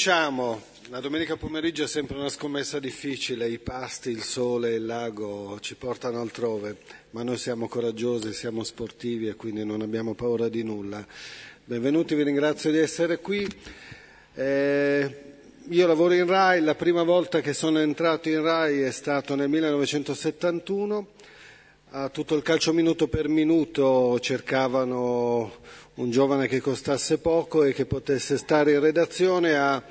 Cominciamo. La domenica pomeriggio è sempre una scommessa difficile, i pasti, il sole, il lago ci portano altrove, ma noi siamo coraggiosi, siamo sportivi e quindi non abbiamo paura di nulla. Benvenuti, vi ringrazio di essere qui. Eh, io lavoro in RAI, la prima volta che sono entrato in RAI è stato nel 1971. A tutto il calcio minuto per minuto cercavano un giovane che costasse poco e che potesse stare in redazione a,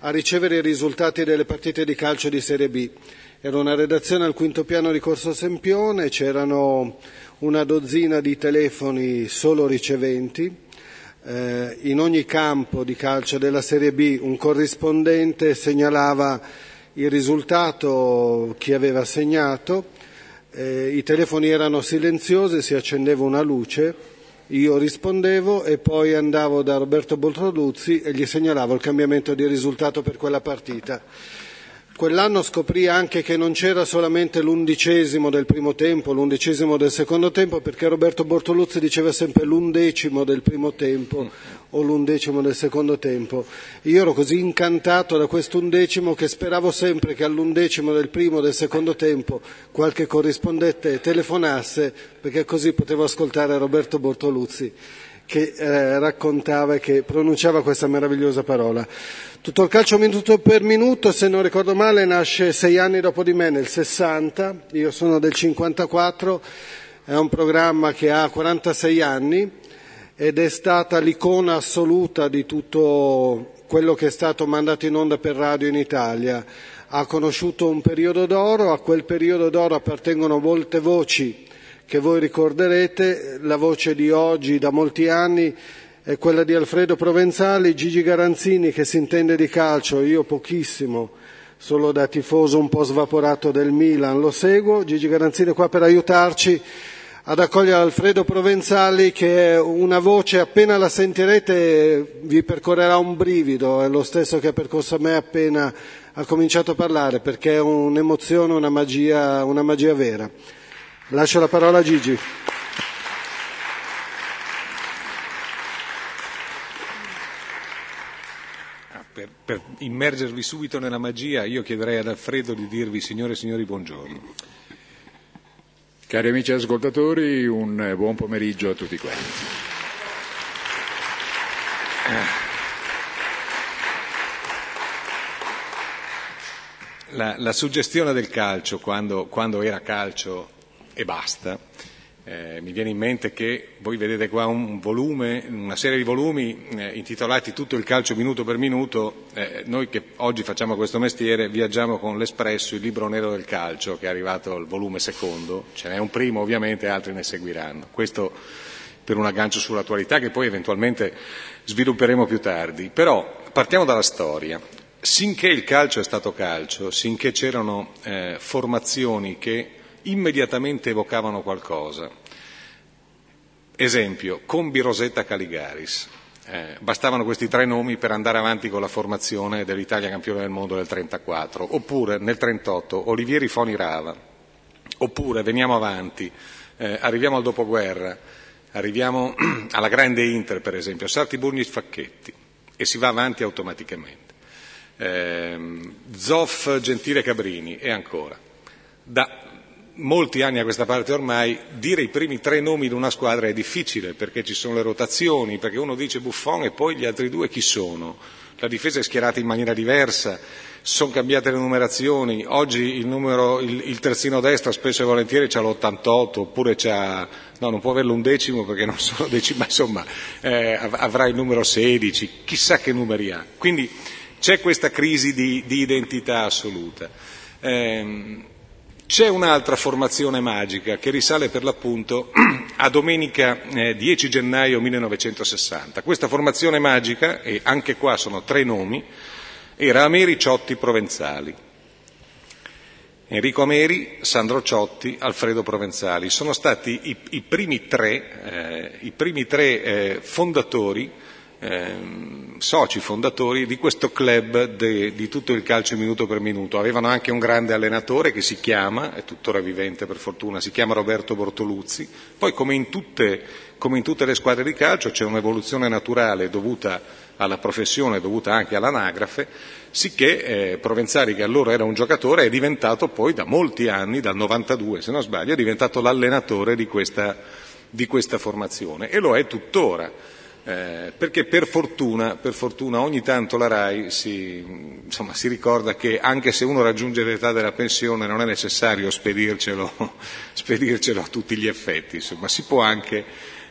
a ricevere i risultati delle partite di calcio di Serie B. Era una redazione al quinto piano di Corso Sempione, c'erano una dozzina di telefoni solo riceventi, eh, in ogni campo di calcio della Serie B un corrispondente segnalava il risultato, chi aveva segnato, eh, i telefoni erano silenziosi, si accendeva una luce io rispondevo e poi andavo da Roberto Boltroduzzi e gli segnalavo il cambiamento di risultato per quella partita. Quell'anno scoprì anche che non c'era solamente l'undicesimo del primo tempo, l'undicesimo del secondo tempo, perché Roberto Bortoluzzi diceva sempre l'undecimo del primo tempo o l'undecimo del secondo tempo. Io ero così incantato da quest'undecimo che speravo sempre che all'undecimo del primo o del secondo tempo qualche corrispondente telefonasse, perché così potevo ascoltare Roberto Bortoluzzi che eh, raccontava e che pronunciava questa meravigliosa parola. Tutto il calcio minuto per minuto, se non ricordo male, nasce sei anni dopo di me, nel 60, io sono del 54, è un programma che ha 46 anni ed è stata l'icona assoluta di tutto quello che è stato mandato in onda per radio in Italia. Ha conosciuto un periodo d'oro, a quel periodo d'oro appartengono molte voci che voi ricorderete, la voce di oggi da molti anni è quella di Alfredo Provenzali, Gigi Garanzini che si intende di calcio, io pochissimo, solo da tifoso un po' svaporato del Milan. Lo seguo, Gigi Garanzini è qua per aiutarci ad accogliere Alfredo Provenzali che è una voce, appena la sentirete vi percorrerà un brivido, è lo stesso che ha percorso me appena ha cominciato a parlare perché è un'emozione, una magia, una magia vera. Lascio la parola a Gigi. per, per immergervi subito nella magia, io chiederei ad Alfredo di dirvi, signore e signori, buongiorno. Cari amici ascoltatori, un buon pomeriggio a tutti quanti. La, la suggestione del calcio, quando, quando era calcio e basta, eh, mi viene in mente che voi vedete qua un volume, una serie di volumi eh, intitolati Tutto il calcio minuto per minuto. Eh, noi che oggi facciamo questo mestiere viaggiamo con l'Espresso, il libro nero del calcio, che è arrivato al volume secondo. Ce n'è un primo ovviamente, altri ne seguiranno. Questo per un aggancio sull'attualità che poi eventualmente svilupperemo più tardi. Però partiamo dalla storia. Sinché il calcio è stato calcio, sinché c'erano eh, formazioni che immediatamente evocavano qualcosa. Esempio, Combi Rosetta Caligaris. Eh, bastavano questi tre nomi per andare avanti con la formazione dell'Italia campione del mondo del 34, oppure nel 38 Olivieri Foni Rava, oppure veniamo avanti, eh, arriviamo al dopoguerra, arriviamo alla grande Inter per esempio, Sarti Burni Facchetti e si va avanti automaticamente. Eh, Zoff Gentile Cabrini e ancora. Da molti anni a questa parte ormai dire i primi tre nomi di una squadra è difficile perché ci sono le rotazioni, perché uno dice Buffon e poi gli altri due chi sono? La difesa è schierata in maniera diversa, sono cambiate le numerazioni, oggi il, numero, il, il terzino destra spesso e volentieri c'ha l'88 oppure c'ha, no non può avere l'undecimo perché non sono decimi, ma insomma eh, avrà il numero 16, chissà che numeri ha. Quindi c'è questa crisi di, di identità assoluta. Eh, c'è un'altra formazione magica che risale per l'appunto a domenica 10 gennaio 1960. Questa formazione magica, e anche qua sono tre nomi, era Ameri Ciotti Provenzali. Enrico Ameri, Sandro Ciotti, Alfredo Provenzali sono stati i, i primi tre, eh, i primi tre eh, fondatori ehm, soci fondatori di questo club de, di tutto il calcio minuto per minuto. Avevano anche un grande allenatore che si chiama, è tuttora vivente per fortuna, si chiama Roberto Bortoluzzi. Poi come in tutte, come in tutte le squadre di calcio c'è un'evoluzione naturale dovuta alla professione, dovuta anche all'anagrafe, sicché eh, Provenzari, che allora era un giocatore, è diventato poi da molti anni, dal 92 se non sbaglio, è diventato l'allenatore di questa, di questa formazione e lo è tuttora eh, perché per fortuna, per fortuna, ogni tanto la RAI si, insomma, si, ricorda che anche se uno raggiunge l'età della pensione non è necessario spedircelo, spedircelo a tutti gli effetti, insomma, si può anche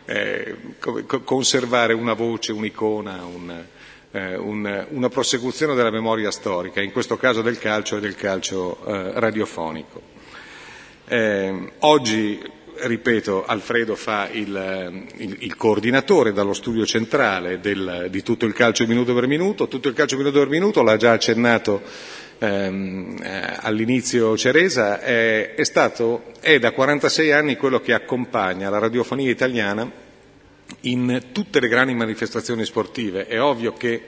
eh, conservare una voce, un'icona, un, eh, un, una prosecuzione della memoria storica, in questo caso del calcio e del calcio eh, radiofonico. Eh, oggi ripeto, Alfredo fa il, il, il, coordinatore dallo studio centrale del, di tutto il calcio minuto per minuto, tutto il calcio minuto per minuto, l'ha già accennato ehm, eh, all'inizio Ceresa, è, è, stato, è da 46 anni quello che accompagna la radiofonia italiana in tutte le grandi manifestazioni sportive. È ovvio che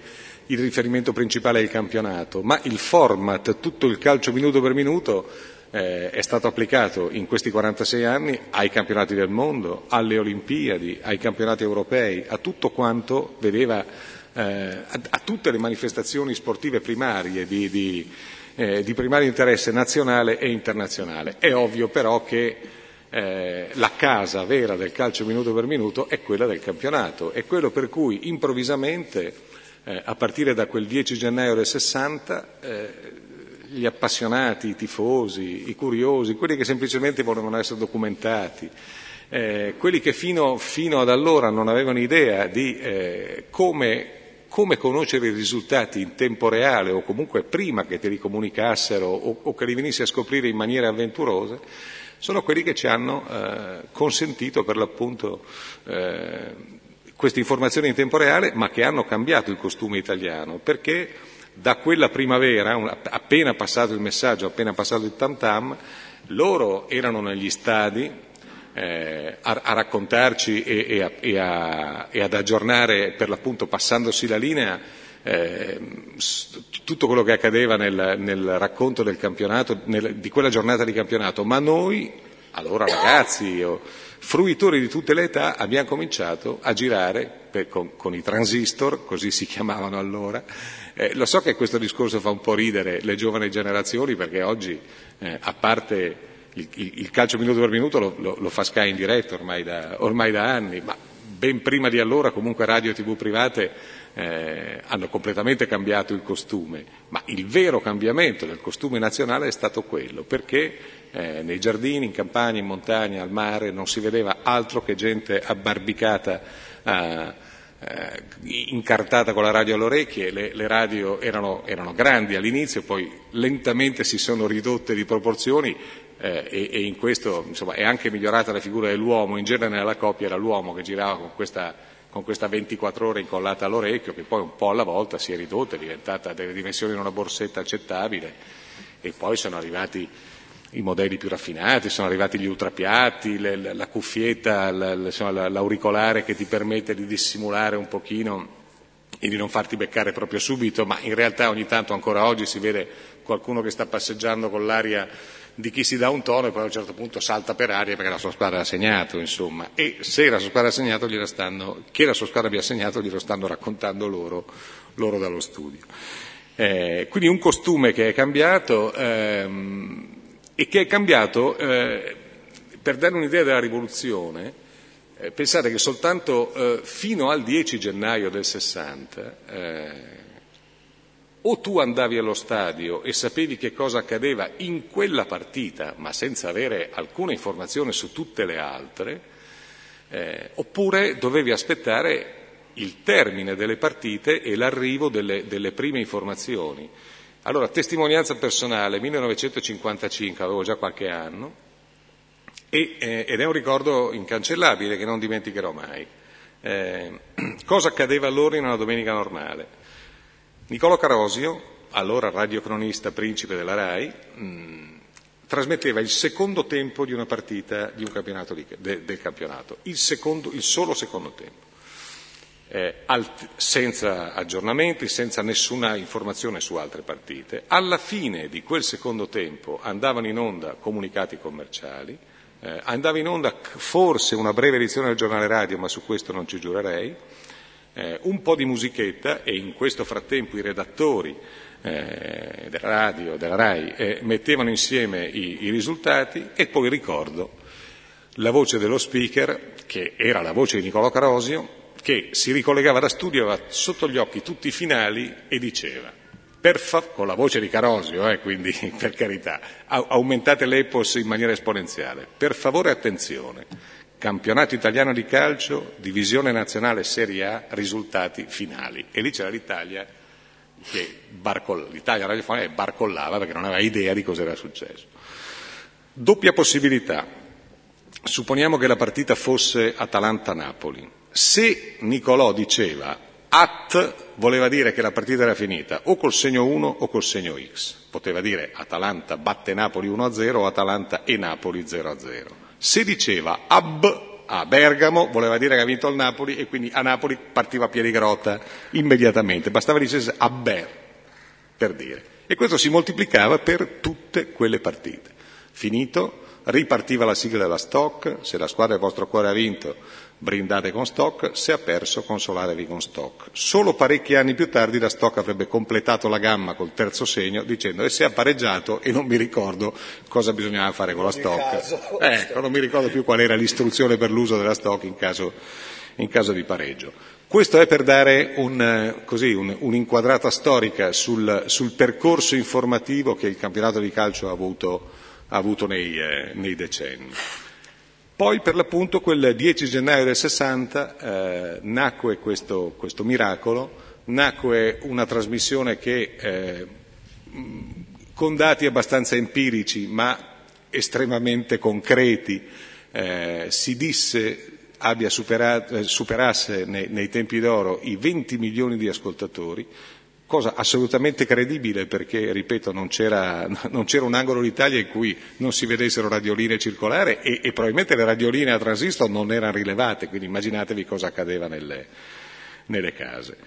il riferimento principale è il campionato, ma il format, tutto il calcio minuto per minuto, eh, è stato applicato in questi 46 anni ai campionati del mondo, alle Olimpiadi, ai campionati europei, a tutto quanto vedeva, eh, a, a, tutte le manifestazioni sportive primarie di, di, eh, di, primario interesse nazionale e internazionale. È ovvio però che eh, la casa vera del calcio minuto per minuto è quella del campionato, è quello per cui improvvisamente, eh, a partire da quel 10 gennaio del 60, gli appassionati, i tifosi, i curiosi, quelli che semplicemente volevano essere documentati, eh, quelli che fino, fino, ad allora non avevano idea di eh, come, come, conoscere i risultati in tempo reale o comunque prima che te li comunicassero o, o che li venissi a scoprire in maniere avventurose, sono quelli che ci hanno eh, consentito per l'appunto eh, queste informazioni in tempo reale, ma che hanno cambiato il costume italiano, perché da quella primavera, appena passato il messaggio, appena passato il tam tam, loro erano negli stadi eh, a, a, raccontarci e, e, a, e, a, e, ad aggiornare, per l'appunto passandosi la linea, eh, tutto quello che accadeva nel, nel racconto del campionato, nel, di quella giornata di campionato, ma noi, allora ragazzi, io, fruitori di tutte le età, abbiamo cominciato a girare per, con, con i transistor, così si chiamavano allora, eh, lo so che questo discorso fa un po' ridere le giovani generazioni perché oggi, eh, a parte il, il, calcio minuto per minuto, lo, lo, lo fa Sky in diretta ormai da, ormai da, anni, ma ben prima di allora comunque radio e tv private eh, hanno completamente cambiato il costume, ma il vero cambiamento del costume nazionale è stato quello, perché eh, nei giardini, in campagna, in montagna, al mare non si vedeva altro che gente abbarbicata a eh, incartata con la radio alle orecchie, le, le radio erano, erano, grandi all'inizio, poi lentamente si sono ridotte di proporzioni eh, e, e, in questo insomma, è anche migliorata la figura dell'uomo, in genere nella coppia era l'uomo che girava con questa, con questa 24 ore incollata all'orecchio, che poi un po' alla volta si è ridotta, è diventata delle dimensioni di una borsetta accettabile e poi sono arrivati i modelli più raffinati, sono arrivati gli ultrapiatti, le, la, cuffietta, la, insomma, l'auricolare che ti permette di dissimulare un pochino e di non farti beccare proprio subito, ma in realtà ogni tanto ancora oggi si vede qualcuno che sta passeggiando con l'aria di chi si dà un tono e poi a un certo punto salta per aria perché la sua squadra ha segnato, insomma, e se la sua squadra ha segnato, stanno, che la sua squadra abbia segnato glielo stanno raccontando loro, loro dallo studio. Eh, quindi un costume che è cambiato, ehm, e che è cambiato, eh, per dare un'idea della rivoluzione, eh, pensate che soltanto eh, fino al 10 gennaio del 60 eh, o tu andavi allo stadio e sapevi che cosa accadeva in quella partita, ma senza avere alcuna informazione su tutte le altre, eh, oppure dovevi aspettare il termine delle partite e l'arrivo delle, delle prime informazioni. Allora, testimonianza personale, 1955, avevo già qualche anno, e, eh, ed è un ricordo incancellabile che non dimenticherò mai. Eh, cosa accadeva allora in una domenica normale? Nicolo Carosio, allora radiocronista principe della RAI, mh, mm, trasmetteva il secondo tempo di una partita di un campionato di, de, del campionato, il, secondo, il solo secondo tempo. Eh, alt- senza aggiornamenti, senza nessuna informazione su altre partite. Alla fine di quel secondo tempo andavano in onda comunicati commerciali, eh, andava in onda forse una breve edizione del giornale radio, ma su questo non ci giurerei, eh, un po' di musichetta e in questo frattempo i redattori eh, della radio, della RAI, eh, mettevano insieme i, i risultati e poi ricordo la voce dello speaker, che era la voce di Nicolò Carosio, che si ricollegava da studio, aveva sotto gli occhi tutti i finali e diceva, fa- con la voce di Carosio, eh, quindi per carità, aumentate l'epos in maniera esponenziale, per favore attenzione, campionato italiano di calcio, divisione nazionale Serie A, risultati finali. E lì c'era l'Italia che barcoll- l'Italia radiofonica barcollava perché non aveva idea di cosa era successo. Doppia possibilità. Supponiamo che la partita fosse Atalanta-Napoli. Se Nicolò diceva at voleva dire che la partita era finita o col segno 1 o col segno X. Poteva dire Atalanta batte Napoli 1-0 o Atalanta e Napoli 0-0. Se diceva ab a Bergamo voleva dire che ha vinto il Napoli e quindi a Napoli partiva a piedi grotta immediatamente. Bastava dicesse aber per dire. E questo si moltiplicava per tutte quelle partite. Finito, ripartiva la sigla della stock, se la squadra del vostro cuore ha vinto brindate con stock, se ha perso consolatevi con stock. Solo parecchi anni più tardi la stock avrebbe completato la gamma col terzo segno dicendo e se ha pareggiato e non mi ricordo cosa bisognava fare con la stock. Ecco, non mi ricordo più qual era l'istruzione per l'uso della stock in caso, in caso di pareggio. Questo è per dare un, così, un, un'inquadrata storica sul, sul, percorso informativo che il campionato di calcio ha avuto, ha avuto nei, eh, nei decenni. Poi per l'appunto quel 10 gennaio del 60 eh, nacque questo, questo, miracolo, nacque una trasmissione che eh, con dati abbastanza empirici ma estremamente concreti eh, si disse abbia superato, eh, superasse nei, nei tempi d'oro i 20 milioni di ascoltatori, cosa assolutamente credibile perché, ripeto, non c'era, non c'era, un angolo d'Italia in cui non si vedessero radioline circolare e, e probabilmente le radioline a transistor non erano rilevate, quindi immaginatevi cosa accadeva nelle, nelle case.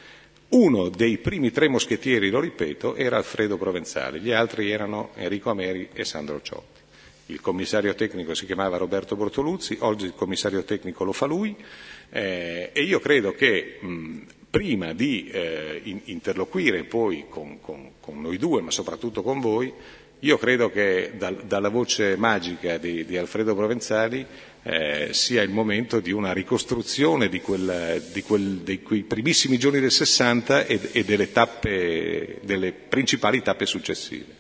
Uno dei primi tre moschettieri, lo ripeto, era Alfredo Provenzale, gli altri erano Enrico Ameri e Sandro Ciotti. Il commissario tecnico si chiamava Roberto Bortoluzzi, oggi il commissario tecnico lo fa lui eh, e io credo che mh, prima di eh, interloquire poi con, con, con, noi due, ma soprattutto con voi, io credo che dal, dalla voce magica di, di Alfredo Provenzali eh, sia il momento di una ricostruzione di, quel, di, quel, di quei primissimi giorni del 60 e, e delle, tappe, delle principali tappe successive.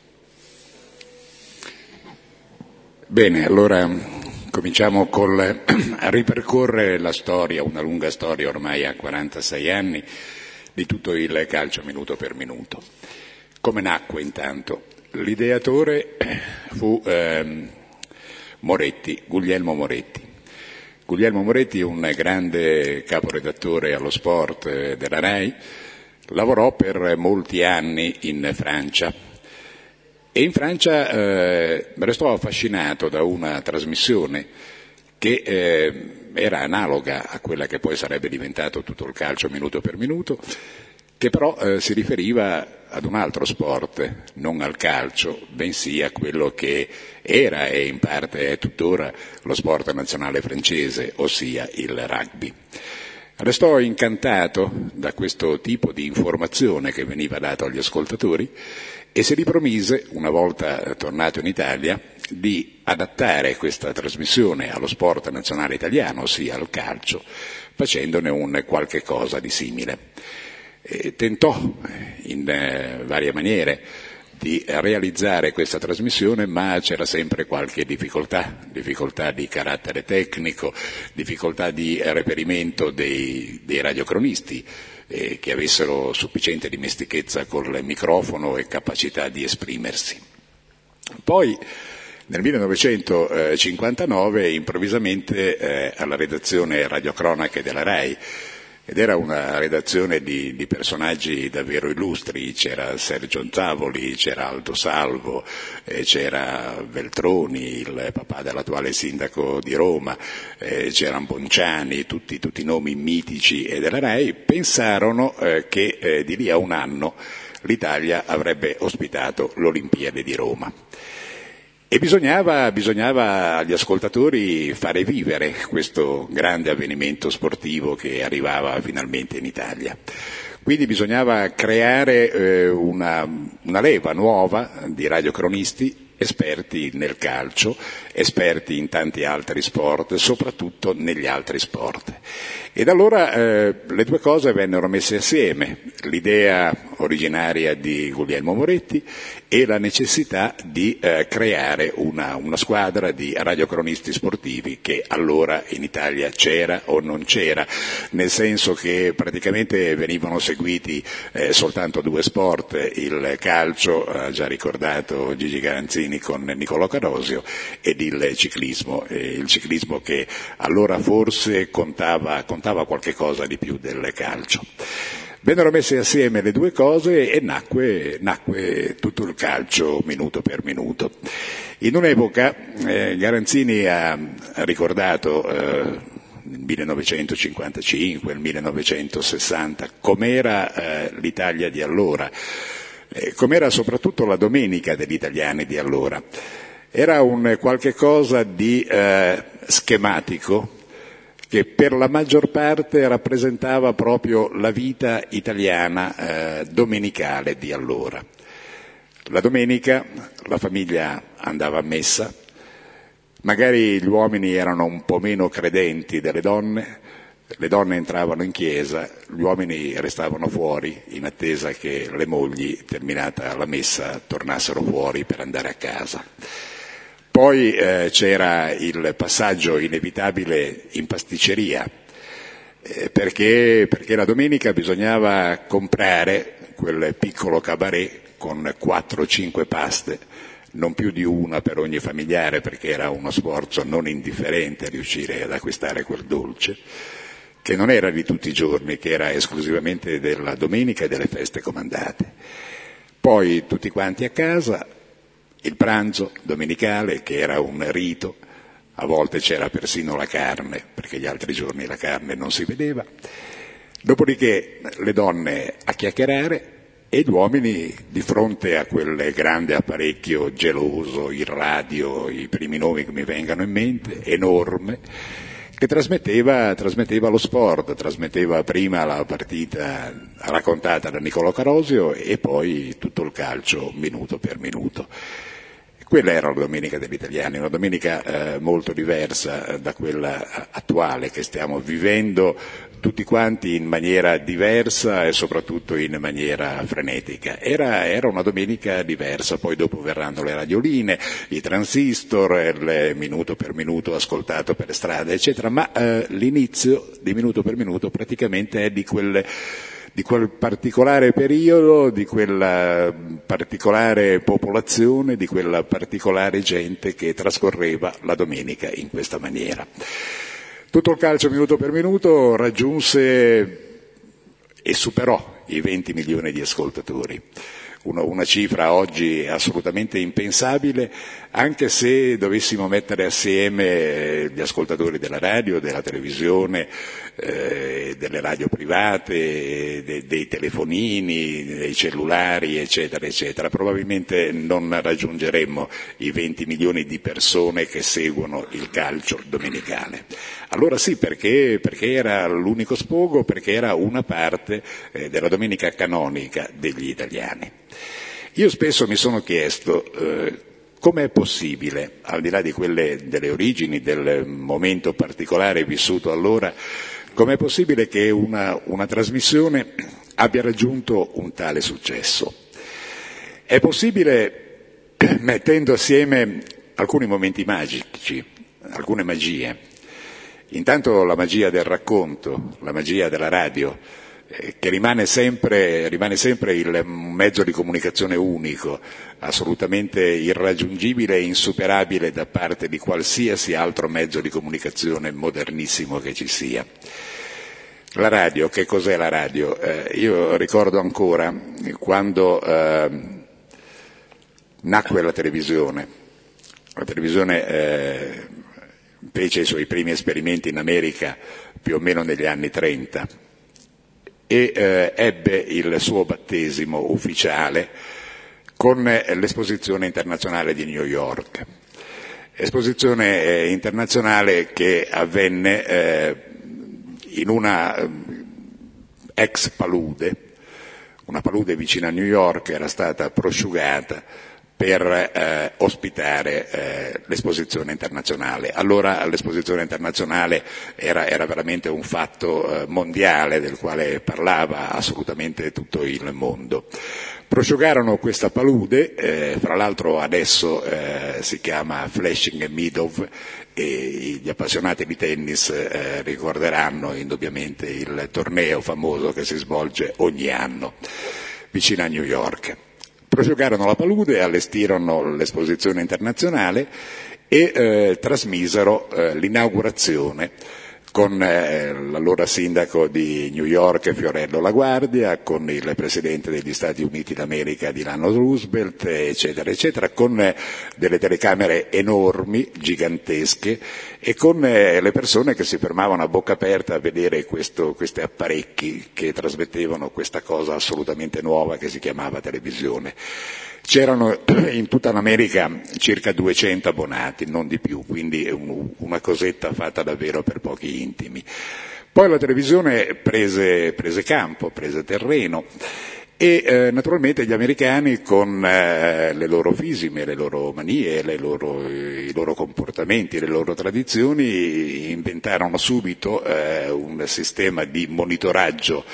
Bene, allora Cominciamo col, a ripercorrere la storia, una lunga storia ormai a 46 anni, di tutto il calcio minuto per minuto. Come nacque intanto? L'ideatore fu eh, Moretti, Guglielmo Moretti. Guglielmo Moretti un grande caporedattore allo sport eh, della RAI, lavorò per molti anni in Francia, e in Francia eh, restò affascinato da una trasmissione che eh, era analoga a quella che poi sarebbe diventato tutto il calcio minuto per minuto, che però eh, si riferiva ad un altro sport, non al calcio, bensì a quello che era e in parte è tuttora lo sport nazionale francese, ossia il rugby. Restò incantato da questo tipo di informazione che veniva dato agli ascoltatori e si ripromise, una volta tornato in Italia, di adattare questa trasmissione allo sport nazionale italiano, ossia al calcio, facendone un qualche cosa di simile. E tentò eh, in eh, varie maniere di realizzare questa trasmissione, ma c'era sempre qualche difficoltà, difficoltà di carattere tecnico, difficoltà di reperimento dei, dei radiocronisti, eh, che avessero sufficiente dimestichezza col microfono e capacità di esprimersi. Poi nel 1959 improvvisamente eh, alla redazione radiocronache della RAI ed era una redazione di, di, personaggi davvero illustri, c'era Sergio Tavoli, c'era Aldo Salvo, eh, c'era Veltroni, il papà dell'attuale sindaco di Roma, eh, c'erano Bonciani, tutti, tutti nomi mitici e della RAI, pensarono eh, che eh, di lì a un anno l'Italia avrebbe ospitato l'Olimpiade di Roma. E bisognava, bisognava, agli ascoltatori fare vivere questo grande avvenimento sportivo che arrivava finalmente in Italia. Quindi bisognava creare eh, una, una leva nuova di radiocronisti esperti nel calcio, esperti in tanti altri sport, soprattutto negli altri sport. Ed allora eh, le due cose vennero messe assieme, l'idea originaria di Guglielmo Moretti e la necessità di eh, creare una, una, squadra di radiocronisti sportivi che allora in Italia c'era o non c'era, nel senso che praticamente venivano seguiti eh, soltanto due sport, il calcio, ha già ricordato Gigi Garanzini con Niccolò Carosio, il ciclismo, eh, il ciclismo che allora forse contava, contava qualche cosa di più del calcio. Vennero messe assieme le due cose e nacque, nacque tutto il calcio minuto per minuto. In un'epoca eh, Garanzini ha, ha ricordato eh, nel 1955, nel 1960, com'era eh, l'Italia di allora, eh, com'era soprattutto la domenica degli italiani di allora. Era un qualche cosa di eh, schematico, che per la maggior parte rappresentava proprio la vita italiana eh, domenicale di allora. La domenica la famiglia andava a messa, magari gli uomini erano un po' meno credenti delle donne, le donne entravano in chiesa, gli uomini restavano fuori in attesa che le mogli, terminata la messa, tornassero fuori per andare a casa. Poi eh, c'era il passaggio inevitabile in pasticceria, eh, perché, perché la domenica bisognava comprare quel piccolo cabaret con 4-5 paste, non più di una per ogni familiare perché era uno sforzo non indifferente riuscire ad acquistare quel dolce, che non era di tutti i giorni, che era esclusivamente della domenica e delle feste comandate. Poi tutti quanti a casa, il pranzo domenicale che era un rito, a volte c'era persino la carne, perché gli altri giorni la carne non si vedeva, dopodiché le donne a chiacchierare e gli uomini di fronte a quel grande apparecchio geloso, il radio, i primi nomi che mi vengano in mente, enorme, che trasmetteva, trasmetteva, lo sport, trasmetteva prima la partita raccontata da Niccolò Carosio e poi tutto il calcio minuto per minuto. Quella era la domenica degli italiani, una domenica eh, molto diversa eh, da quella attuale che stiamo vivendo tutti quanti in maniera diversa e soprattutto in maniera frenetica. Era, era, una domenica diversa, poi dopo verranno le radioline, i transistor, il minuto per minuto ascoltato per strada, eccetera, ma eh, l'inizio di minuto per minuto praticamente è di quelle di quel particolare periodo, di quella particolare popolazione, di quella particolare gente che trascorreva la domenica in questa maniera. Tutto il calcio minuto per minuto raggiunse e superò i 20 milioni di ascoltatori una, una cifra oggi assolutamente impensabile, anche se dovessimo mettere assieme gli ascoltatori della radio, della televisione, eh, delle radio private, de, dei telefonini, dei cellulari, eccetera, eccetera. Probabilmente non raggiungeremmo i 20 milioni di persone che seguono il calcio domenicale. Allora sì, perché, perché era l'unico sfogo, perché era una parte eh, della domenica canonica degli italiani. Io spesso mi sono chiesto eh, come è possibile, al di là di quelle delle origini, del momento particolare vissuto allora, com'è possibile che una, una trasmissione abbia raggiunto un tale successo? È possibile mettendo assieme alcuni momenti magici, alcune magie, Intanto la magia del racconto, la magia della radio, che rimane sempre, rimane sempre il mezzo di comunicazione unico, assolutamente irraggiungibile e insuperabile da parte di qualsiasi altro mezzo di comunicazione modernissimo che ci sia. La radio, che cos'è la radio? Eh, io ricordo ancora quando eh, nacque la televisione. La televisione eh, fece i suoi primi esperimenti in America più o meno negli anni 30 e eh, ebbe il suo battesimo ufficiale con l'esposizione internazionale di New York. Esposizione eh, internazionale che avvenne eh, in una eh, ex palude, una palude vicina a New York era stata prosciugata per eh, ospitare eh, l'esposizione internazionale. Allora l'esposizione internazionale era, era veramente un fatto eh, mondiale del quale parlava assolutamente tutto il mondo. Prosciugarono questa palude, eh, fra l'altro adesso eh, si chiama Flashing Meadow e gli appassionati di tennis eh, ricorderanno indubbiamente il torneo famoso che si svolge ogni anno vicino a New York prosciugarono la palude, allestirono l'esposizione internazionale e eh, trasmisero eh, l'inaugurazione con eh, l'allora sindaco di New York Fiorello LaGuardia, con il presidente degli Stati Uniti d'America Delano Roosevelt, eccetera, eccetera, con eh, delle telecamere enormi, gigantesche, e con eh, le persone che si fermavano a bocca aperta a vedere questo, questi apparecchi che trasmettevano questa cosa assolutamente nuova che si chiamava televisione. C'erano in tutta l'America circa 200 abbonati, non di più, quindi una cosetta fatta davvero per pochi intimi. Poi la televisione prese, prese campo, prese terreno e eh, naturalmente gli americani con eh, le loro fisime, le loro manie, le loro, i loro comportamenti, le loro tradizioni inventarono subito eh, un sistema di monitoraggio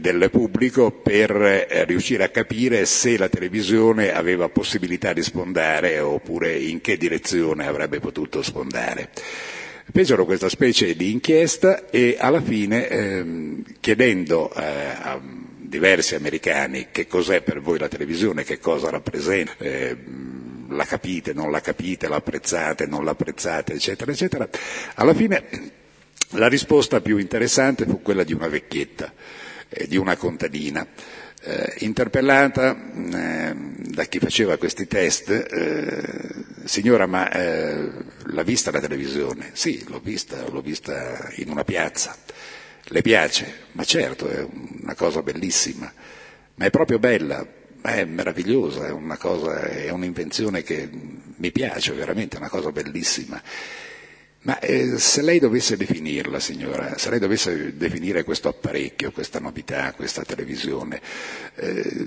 del pubblico per eh, riuscire a capire se la televisione aveva possibilità di sfondare oppure in che direzione avrebbe potuto sfondare. Fecero questa specie di inchiesta e alla fine ehm, chiedendo eh, a diversi americani che cos'è per voi la televisione, che cosa rappresenta, eh, la capite, non la capite, l'apprezzate, non l'apprezzate, eccetera, eccetera, alla fine la risposta più interessante fu quella di una vecchietta eh, di una contadina. Eh, interpellata eh, da chi faceva questi test, eh, signora ma eh, l'ha vista la televisione? Sì, l'ho vista, l'ho vista in una piazza. Le piace? Ma certo, è una cosa bellissima, ma è proprio bella, è meravigliosa, è cosa, è un'invenzione che mi piace, veramente è una cosa bellissima. Ma eh, se lei dovesse definirla, signora, se lei dovesse definire questo apparecchio, questa novità, questa televisione, eh,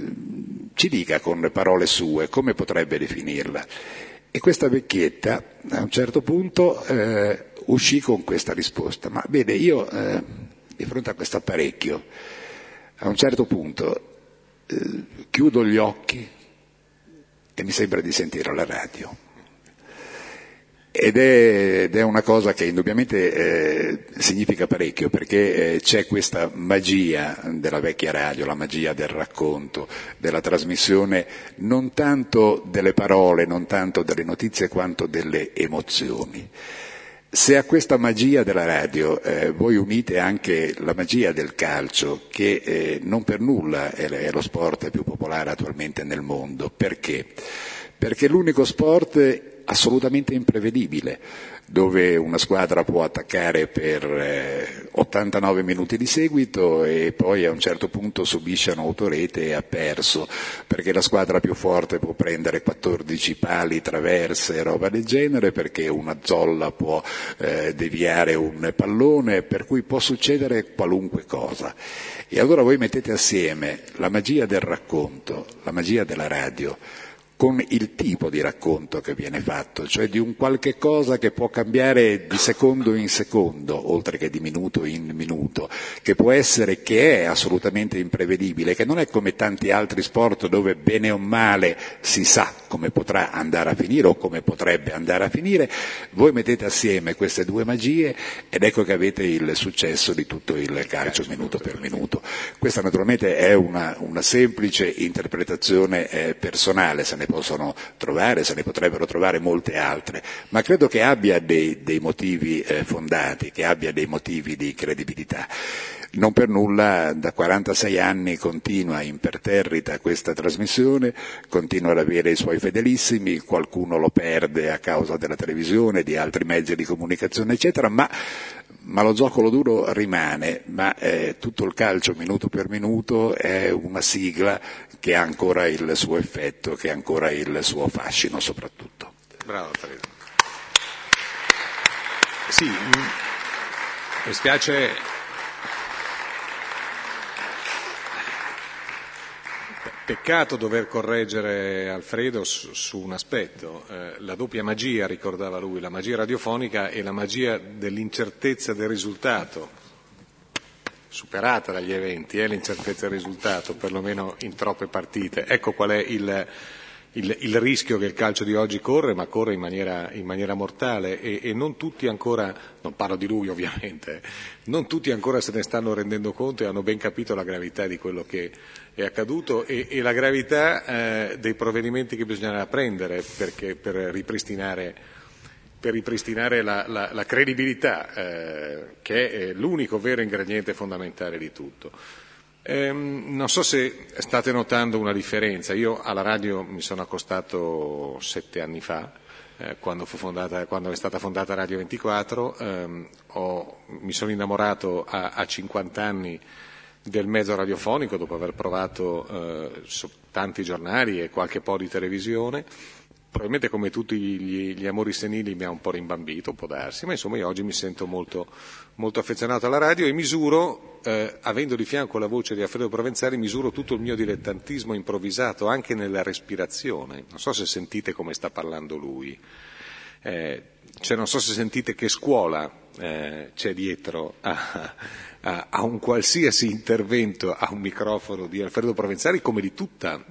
ci dica con parole sue come potrebbe definirla. E questa vecchietta a un certo punto eh, uscì con questa risposta. Ma vede, io eh, di fronte a questo apparecchio, a un certo punto eh, chiudo gli occhi e mi sembra di sentire la radio. Ed è, ed è, una cosa che indubbiamente eh, significa parecchio perché eh, c'è questa magia della vecchia radio, la magia del racconto, della trasmissione, non tanto delle parole, non tanto delle notizie quanto delle emozioni. Se a questa magia della radio eh, voi unite anche la magia del calcio, che eh, non per nulla è, è lo sport più popolare attualmente nel mondo, perché? Perché l'unico sport assolutamente imprevedibile, dove una squadra può attaccare per eh, 89 minuti di seguito e poi a un certo punto subisce un'autorete e ha perso, perché la squadra più forte può prendere 14 pali, traverse e roba del genere, perché una zolla può eh, deviare un pallone, per cui può succedere qualunque cosa. E allora voi mettete assieme la magia del racconto, la magia della radio, con il tipo di racconto che viene fatto, cioè di un qualche cosa che può cambiare di secondo in secondo, oltre che di minuto in minuto, che può essere, che è assolutamente imprevedibile, che non è come tanti altri sport dove bene o male si sa come potrà andare a finire o come potrebbe andare a finire, voi mettete assieme queste due magie ed ecco che avete il successo di tutto il calcio minuto per minuto. Questa naturalmente è una, una semplice interpretazione eh, personale, se ne possono trovare, se ne potrebbero trovare molte altre, ma credo che abbia dei, dei motivi eh, fondati, che abbia dei motivi di credibilità. Non per nulla da 46 anni continua imperterrita questa trasmissione, continua ad avere i suoi fedelissimi, qualcuno lo perde a causa della televisione, di altri mezzi di comunicazione, eccetera, ma ma lo zoccolo duro rimane, ma eh, tutto il calcio minuto per minuto è una sigla che ha ancora il suo effetto, che ha ancora il suo fascino soprattutto. Bravo Fredo. Sì, mi spiace Peccato dover correggere Alfredo su, un aspetto, eh, la doppia magia, ricordava lui, la magia radiofonica e la magia dell'incertezza del risultato, superata dagli eventi, è l'incertezza del risultato, perlomeno in troppe partite. Ecco qual è il, il, il rischio che il calcio di oggi corre, ma corre in maniera, in maniera mortale e, e, non tutti ancora, non parlo di lui ovviamente, non tutti ancora se ne stanno rendendo conto e hanno ben capito la gravità di quello che è accaduto e, e la gravità eh, dei provvedimenti che bisognerà prendere perché, per ripristinare, per ripristinare la, la, la, credibilità, eh, che è l'unico vero ingrediente fondamentale di tutto. Ehm, non so se state notando una differenza. Io alla radio mi sono accostato sette anni fa, eh, quando, fondata, quando, è stata fondata Radio 24. Ehm, ho, mi sono innamorato a, a 50 anni del mezzo radiofonico dopo aver provato eh, tanti giornali e qualche po' di televisione probabilmente come tutti gli, gli, amori senili mi ha un po' rimbambito, può darsi, ma insomma io oggi mi sento molto, molto affezionato alla radio e misuro, eh, avendo di fianco la voce di Alfredo Provenzali, misuro tutto il mio dilettantismo improvvisato anche nella respirazione. Non so se sentite come sta parlando lui. Eh, cioè non so se sentite che scuola eh, c'è dietro a, a, a un qualsiasi intervento a un microfono di Alfredo Provenzali come di tutta,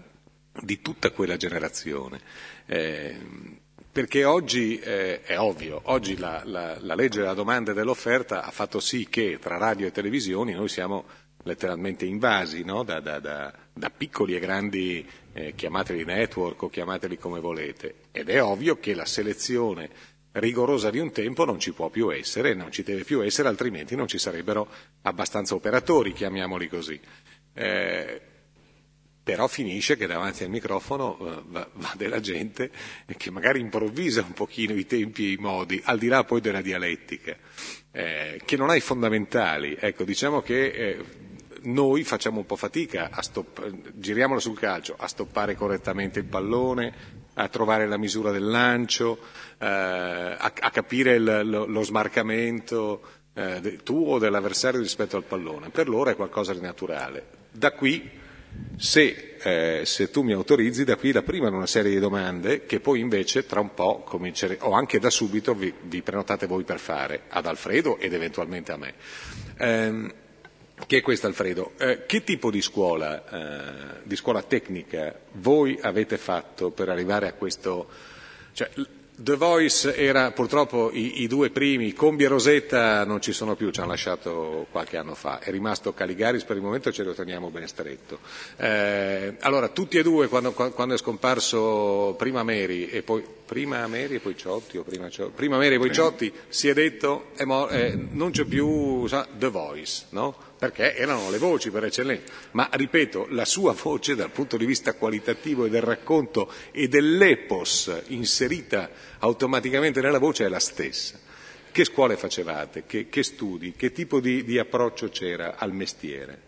di tutta quella generazione. Eh, perché oggi eh, è ovvio, oggi la, la, la, legge della domanda e dell'offerta ha fatto sì che tra radio e televisioni noi siamo letteralmente invasi no? da, da, da, da, piccoli e grandi, eh, chiamateli network o chiamateli come volete, ed è ovvio che la selezione rigorosa di un tempo non ci può più essere, non ci deve più essere, altrimenti non ci sarebbero abbastanza operatori, chiamiamoli così. Eh, però finisce che davanti al microfono uh, va, va, della gente che magari improvvisa un pochino i tempi e i modi, al di là poi della dialettica, eh, che non ha i fondamentali. Ecco, diciamo che eh, noi facciamo un po' fatica, a stopp- giriamolo sul calcio, a stoppare correttamente il pallone, a trovare la misura del lancio, eh, a, a, capire il, lo, lo, smarcamento eh, tuo o dell'avversario rispetto al pallone. Per loro è qualcosa di naturale. Da qui se, eh, se, tu mi autorizzi, da qui la prima una serie di domande che poi invece tra un po' cominceremo, o anche da subito vi, vi, prenotate voi per fare, ad Alfredo ed eventualmente a me. Eh, che è questo Alfredo? Eh, che tipo di scuola, eh, di scuola tecnica voi avete fatto per arrivare a questo? Cioè, The Voice era purtroppo i, i, due primi, Combi e Rosetta non ci sono più, ci hanno lasciato qualche anno fa, è rimasto Caligaris per il momento e ce lo teniamo ben stretto. Eh, allora, tutti e due, quando, quando, è scomparso prima Mary e poi, prima Mary e poi Ciotti, o prima, Ciotti, prima Mary e poi Ciotti, si è detto, è mor- eh, non c'è più sa, The Voice, no? Perché erano le voci per eccellenza, ma ripeto, la sua voce dal punto di vista qualitativo e del racconto e dell'epos inserita automaticamente nella voce è la stessa. Che scuole facevate? Che, che studi? Che tipo di, di, approccio c'era al mestiere?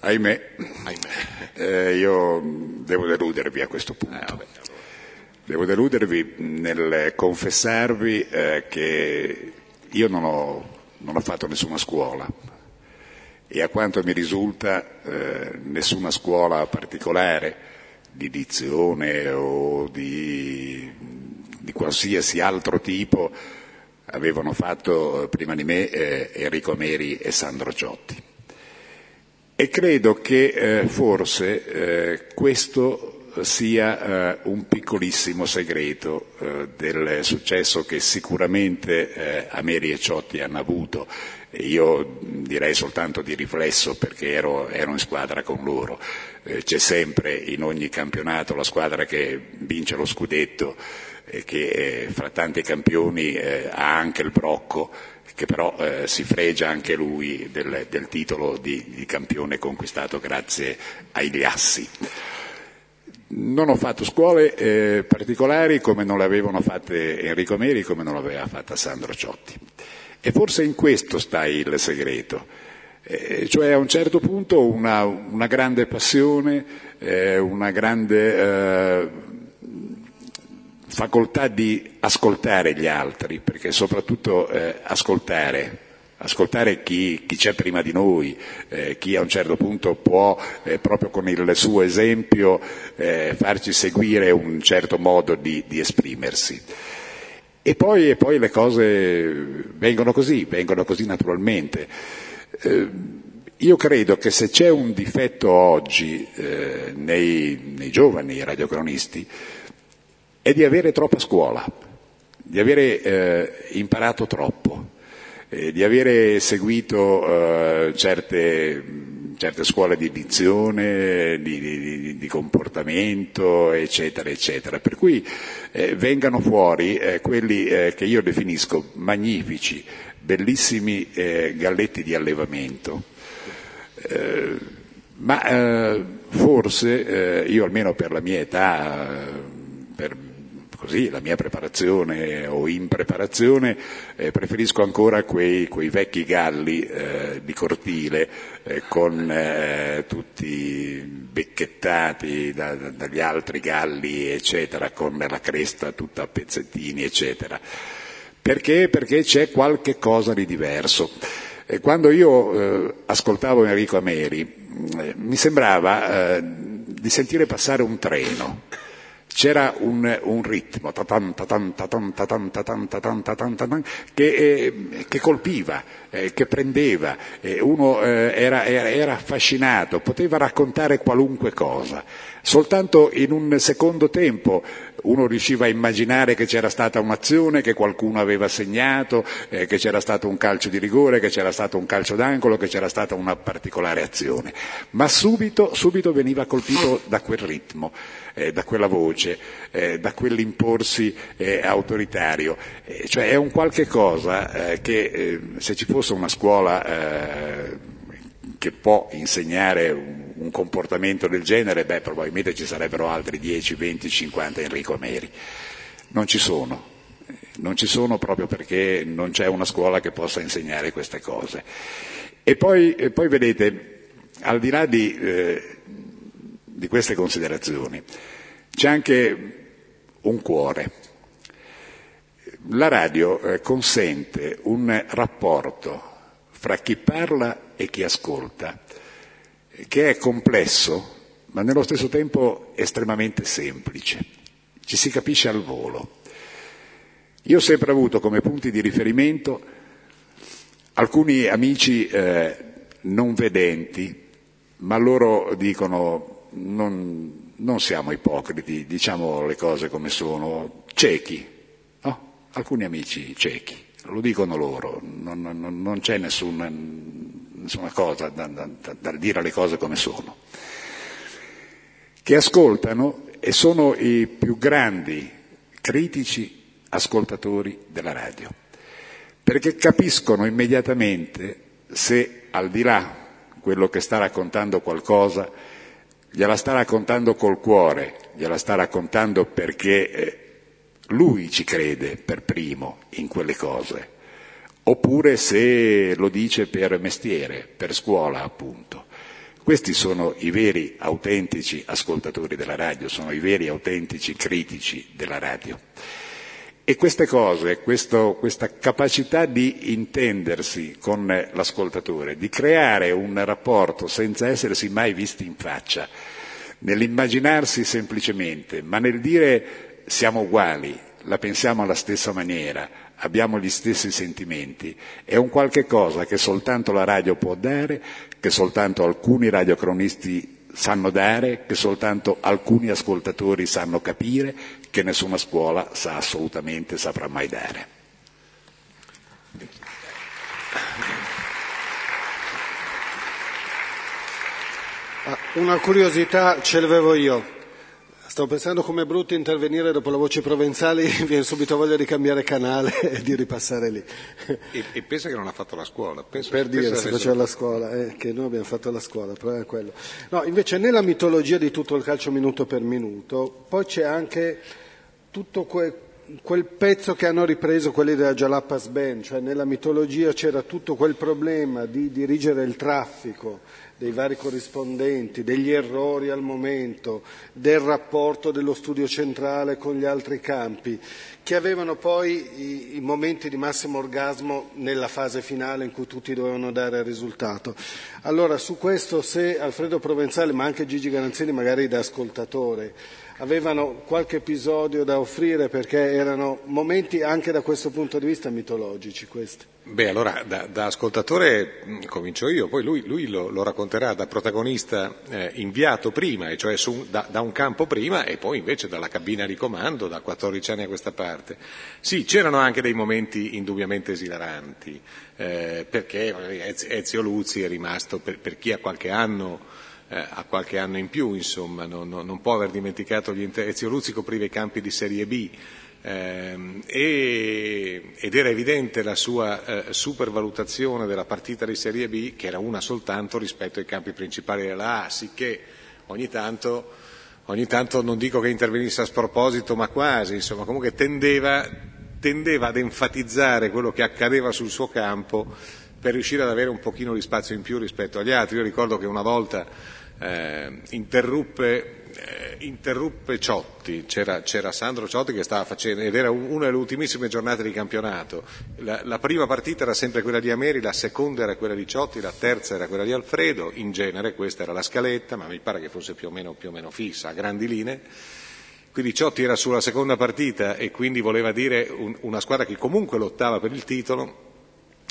Ahimè, Ahimè. Eh, io devo deludervi a questo punto. Eh, vabbè, allora. Devo deludervi nel confessarvi eh, che io non ho, non ho fatto nessuna scuola, e a quanto mi risulta eh, nessuna scuola particolare di dizione o di, di, qualsiasi altro tipo avevano fatto eh, prima di me eh, Enrico Meri e Sandro Ciotti. E credo che eh, forse eh, questo sia eh, un piccolissimo segreto del successo che sicuramente eh, Ameri e Ciotti hanno avuto io direi soltanto di riflesso perché ero, ero in squadra con loro. Eh, c'è sempre in ogni campionato la squadra che vince lo scudetto e che eh, fra tanti campioni eh, ha anche il brocco che però eh, si fregia anche lui del, del titolo di, di, campione conquistato grazie ai Liassi. Non ho fatto scuole eh, particolari come non le avevano fatte Enrico Meri, come non l'aveva fatta Sandro Ciotti. E forse in questo sta il segreto. Eh, cioè a un certo punto una, una grande passione, eh, una grande eh, facoltà di ascoltare gli altri, perché soprattutto eh, ascoltare, ascoltare chi, chi, c'è prima di noi, eh, chi a un certo punto può eh, proprio con il suo esempio farci seguire un certo modo di, di esprimersi. E poi, e poi, le cose vengono così, vengono così naturalmente. Eh, io credo che se c'è un difetto oggi eh, nei, nei giovani radiocronisti, è di avere troppa scuola, di avere eh, imparato troppo, eh, di avere seguito eh, certe, certe, scuole di dizione, di, di, di, comportamento, eccetera, eccetera. Per cui eh, vengano fuori eh, quelli eh, che io definisco magnifici, bellissimi galletti di allevamento. ma forse io almeno per la mia età, per così la mia preparazione o impreparazione, eh, preferisco ancora quei, quei vecchi galli eh, di cortile eh, con eh, tutti becchettati da, da, dagli altri galli, eccetera, con la cresta tutta a pezzettini, eccetera. Perché? Perché c'è qualche cosa di diverso. quando io eh, ascoltavo Enrico Ameri, eh, mi sembrava di sentire passare un treno c'era un, un ritmo che, che colpiva, eh, che prendeva, eh, uno eh, era, era, era affascinato, poteva raccontare qualunque cosa. Soltanto in un secondo tempo uno riusciva a immaginare che c'era stata un'azione, che qualcuno aveva segnato, eh, che c'era stato un calcio di rigore, che c'era stato un calcio d'angolo, che c'era stata una particolare azione. Ma subito, subito veniva colpito da quel ritmo, eh, da quella voce, eh, da quell'imporsi eh, autoritario. Eh, cioè è un qualche cosa eh, che se ci fosse una scuola che può insegnare un, comportamento del genere, beh, probabilmente ci sarebbero altri 10, 20, 50 Enrico Meri. Non ci sono. Non ci sono proprio perché non c'è una scuola che possa insegnare queste cose. E poi, e poi vedete, al di là di, eh, di queste considerazioni, c'è anche un cuore. La radio eh, consente un rapporto fra chi parla e chi ascolta, che è complesso, ma nello stesso tempo estremamente semplice. Ci si capisce al volo. Io ho sempre avuto come punti di riferimento alcuni amici eh, non vedenti, ma loro dicono non, non, siamo ipocriti, diciamo le cose come sono, ciechi, no? alcuni amici ciechi lo dicono loro, non, non, non c'è nessuna, nessuna cosa da, da, da, dire le cose come sono, che ascoltano e sono i più grandi critici ascoltatori della radio, perché capiscono immediatamente se al di là quello che sta raccontando qualcosa, gliela sta raccontando col cuore, gliela sta raccontando perché eh, lui ci crede per primo in quelle cose, oppure se lo dice per mestiere, per scuola appunto. Questi sono i veri autentici ascoltatori della radio, sono i veri autentici critici della radio. E queste cose, questo, questa capacità di intendersi con l'ascoltatore, di creare un rapporto senza essersi mai visti in faccia, nell'immaginarsi semplicemente, ma nel dire siamo uguali, la pensiamo alla stessa maniera, abbiamo gli stessi sentimenti, è un qualche cosa che soltanto la radio può dare, che soltanto alcuni radiocronisti sanno dare, che soltanto alcuni ascoltatori sanno capire, che nessuna scuola sa assolutamente, saprà mai dare. Ah, una curiosità ce l'avevo io Stavo pensando come brutto intervenire dopo la voce provenzale, viene subito voglia di cambiare canale e di ripassare lì. E, e pensa che non ha fatto la scuola. Penso, per dire se faceva la scuola, eh, che noi abbiamo fatto la scuola, il problema è quello. No, invece nella mitologia di tutto il calcio minuto per minuto, poi c'è anche tutto que, quel pezzo che hanno ripreso quelli della Jalapas Band, cioè nella mitologia c'era tutto quel problema di dirigere il traffico dei vari corrispondenti, degli errori al momento, del rapporto dello studio centrale con gli altri campi, che avevano poi i, i momenti di massimo orgasmo nella fase finale in cui tutti dovevano dare il risultato. Allora su questo se Alfredo Provenzale, ma anche Gigi Garanzini magari da ascoltatore, avevano qualche episodio da offrire perché erano momenti anche da questo punto di vista mitologici questi. Beh, allora da, da ascoltatore mm, comincio io, poi lui, lui lo, lo, racconterà da protagonista eh, inviato prima, e cioè su, da, da, un campo prima e poi invece dalla cabina di comando da 14 anni a questa parte. Sì, c'erano anche dei momenti indubbiamente esilaranti, eh, perché Ezio Luzzi è rimasto, per, per chi ha qualche anno eh, ha qualche anno in più, insomma, non, non può aver dimenticato gli inter- Ezio Luzzi copriva i campi di Serie B eh, e, ed era evidente la sua eh, supervalutazione della partita di Serie B, che era una soltanto rispetto ai campi principali della A, sicché ogni tanto, ogni tanto non dico che intervenisse a sproposito, ma quasi, insomma, comunque tendeva, tendeva ad enfatizzare quello che accadeva sul suo campo per riuscire ad avere un pochino di spazio in più rispetto agli altri. Io ricordo che una volta eh, interruppe, eh, interruppe, Ciotti, c'era, c'era, Sandro Ciotti che stava facendo, ed era una delle ultimissime giornate di campionato. La, la, prima partita era sempre quella di Ameri, la seconda era quella di Ciotti, la terza era quella di Alfredo, in genere questa era la scaletta, ma mi pare che fosse più o meno, più o meno fissa, a grandi linee. Quindi Ciotti era sulla seconda partita e quindi voleva dire un, una squadra che comunque lottava per il titolo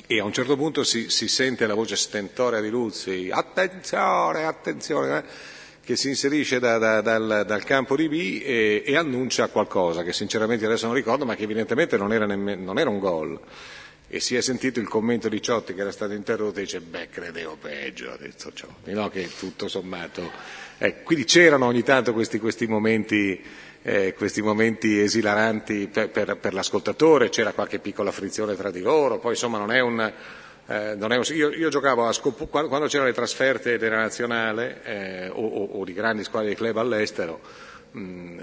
e a un certo punto si, si sente la voce stentorea di Luzzi, attenzione, attenzione, eh, che si inserisce da, da, dal, dal, campo di B e, e, annuncia qualcosa che sinceramente adesso non ricordo, ma che evidentemente non era, nemmeno, non era un gol. E si è sentito il commento di Ciotti che era stato interrotto e dice, beh, credevo peggio, ha detto Ciotti, no? che tutto sommato... Eh, quindi c'erano ogni tanto questi, questi momenti eh, questi momenti esilaranti per, per, per, l'ascoltatore, c'era qualche piccola frizione tra di loro, poi insomma non è un... Eh, non è un io, io, giocavo a Scopo, quando, quando, c'erano le trasferte della nazionale eh, o, o, o, di grandi squadre di club all'estero, mh, mm,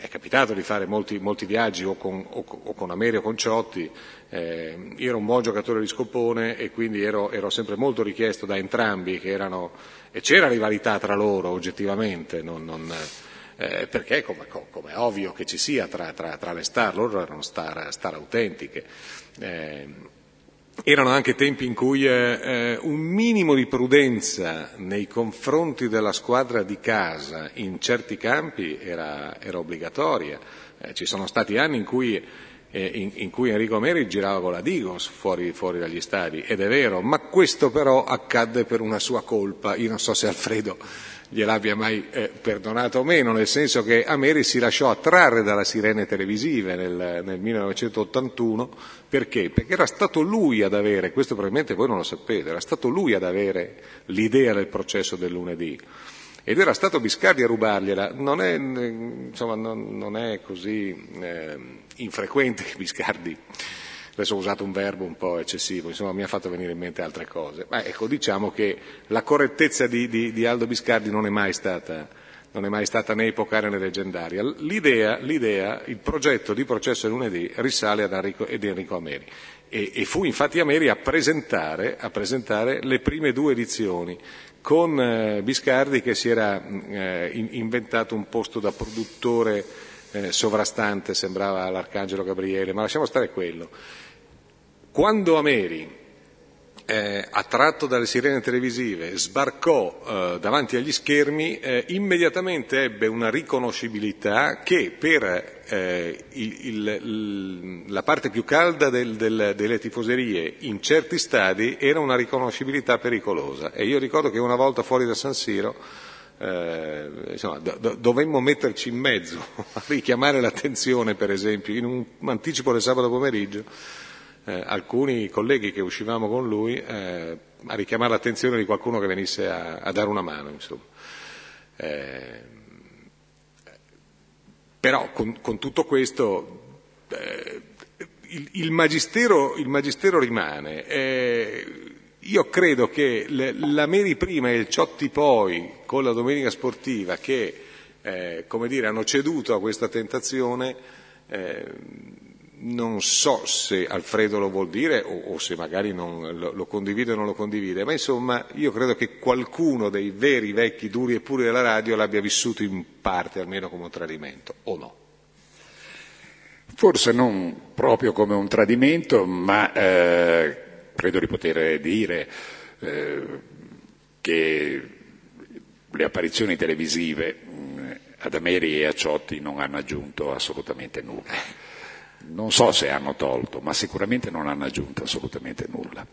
è capitato di fare molti, molti viaggi o con, o, o con Amerio o con Ciotti, eh, io ero un buon giocatore di scopone e quindi ero, ero sempre molto richiesto da entrambi che erano, e c'era rivalità tra loro oggettivamente, non, non, eh, perché come, come, è ovvio che ci sia tra, tra, tra le star, loro erano star, star autentiche. Eh, erano anche tempi in cui eh, eh, un minimo di prudenza nei confronti della squadra di casa in certi campi era, era obbligatoria. Eh, ci sono stati anni in cui, eh, in, in cui, Enrico Meri girava con la Digos fuori, fuori, dagli stadi, ed è vero, ma questo però accadde per una sua colpa. Io non so se Alfredo gliel'abbia mai eh, perdonato o meno, nel senso che Ameri si lasciò attrarre dalle sirene televisive nel, nel 1981, perché? Perché era stato lui ad avere, questo probabilmente voi non lo sapete, era stato lui ad avere l'idea del processo del lunedì. Ed era stato Biscardi a rubargliela, non è, insomma, non, non è così eh, infrequente che Biscardi adesso ho usato un verbo un po' eccessivo, insomma mi ha fatto venire in mente altre cose. Ma ecco, diciamo che la correttezza di, di, di Aldo Biscardi non è mai stata, non è mai stata né epocale né leggendaria. L'idea, l'idea, il progetto di processo lunedì risale ad Enrico, ed Enrico Ameri e, e, fu infatti Ameri a presentare, a presentare le prime due edizioni con eh, Biscardi che si era eh, inventato un posto da produttore eh, sovrastante, sembrava l'Arcangelo Gabriele, ma lasciamo stare quello. Quando Ameri, eh, attratto dalle sirene televisive, sbarcò eh, davanti agli schermi, eh, immediatamente ebbe una riconoscibilità che per eh, il, il, la parte più calda del, del, delle tifoserie in certi stadi era una riconoscibilità pericolosa. E io ricordo che una volta fuori da San Siro eh, insomma, do, dovemmo metterci in mezzo a richiamare l'attenzione, per esempio, in un anticipo del sabato pomeriggio, eh, alcuni colleghi che uscivamo con lui eh, a richiamare l'attenzione di qualcuno che venisse a, a dare una mano. Eh, però con, con tutto questo eh, il, il, magistero, il, magistero, rimane. Eh, io credo che la Meri prima e il Ciotti poi, con la domenica sportiva, che eh, dire, hanno ceduto a questa tentazione, eh, non so se Alfredo lo vuol dire o, o se magari non, lo, lo, condivide o non lo condivide, ma insomma io credo che qualcuno dei veri vecchi duri e puri della radio l'abbia vissuto in parte almeno come un tradimento, o no? Forse non proprio come un tradimento, ma eh, credo di poter dire eh, che le apparizioni televisive eh, ad Ameri e a Ciotti non hanno aggiunto assolutamente nulla non so se hanno tolto, ma sicuramente non hanno aggiunto assolutamente nulla.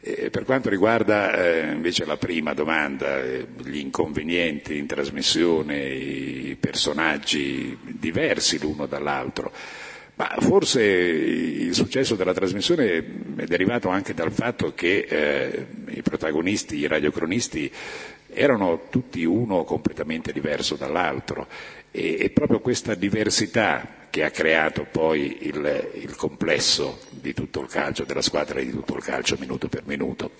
E per quanto riguarda eh, invece la prima domanda, eh, gli inconvenienti in trasmissione, i personaggi diversi l'uno dall'altro, ma forse il successo della trasmissione è derivato anche dal fatto che eh, i protagonisti, i radiocronisti, erano tutti uno completamente diverso dall'altro e, e proprio questa diversità che ha creato poi il, il, complesso di tutto il calcio, della squadra di tutto il calcio minuto per minuto.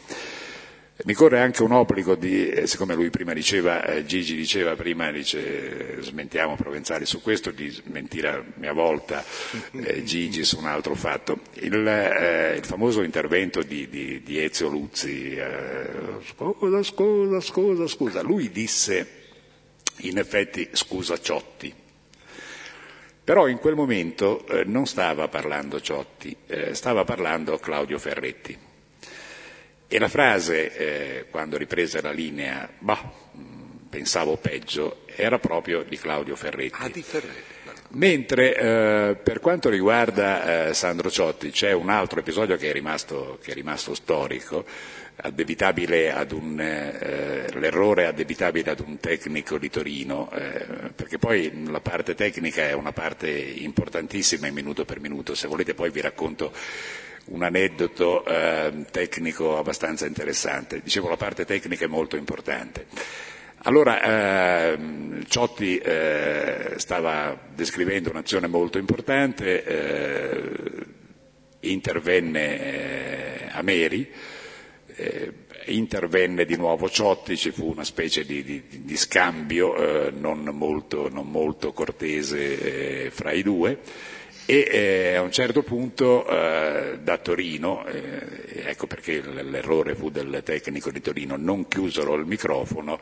Mi corre anche un obbligo di, eh, siccome lui prima diceva, eh, Gigi diceva prima, dice smentiamo Provenzali su questo, di smentire a mia volta eh, Gigi su un altro fatto. Il, eh, il famoso intervento di, di, di Ezio Luzzi, eh, scusa, scusa, scusa, scusa, lui disse in effetti scusa Ciotti. Però in quel momento eh, non stava parlando Ciotti, stava parlando Claudio Ferretti. E la frase, eh, quando riprese la linea, bah, pensavo peggio, era proprio di Claudio Ferretti. Ah, di Ferretti. Mentre eh, per quanto riguarda eh, Sandro Ciotti c'è un altro episodio che è rimasto, che è rimasto storico, addebitabile ad un, eh, l'errore addebitabile ad un tecnico di Torino, eh, perché poi la parte tecnica è una parte importantissima in minuto per minuto, se volete poi vi racconto un aneddoto eh, tecnico abbastanza interessante. Dicevo la parte tecnica è molto importante. Allora, eh, Ciotti eh, stava descrivendo un'azione molto importante, eh, intervenne eh, Ameri, eh, intervenne di nuovo Ciotti, ci fu una specie di, di, di scambio non molto, non, molto, cortese fra i due e eh, a un certo punto eh, da Torino, eh, ecco perché l'errore fu del tecnico di Torino, non chiusero il microfono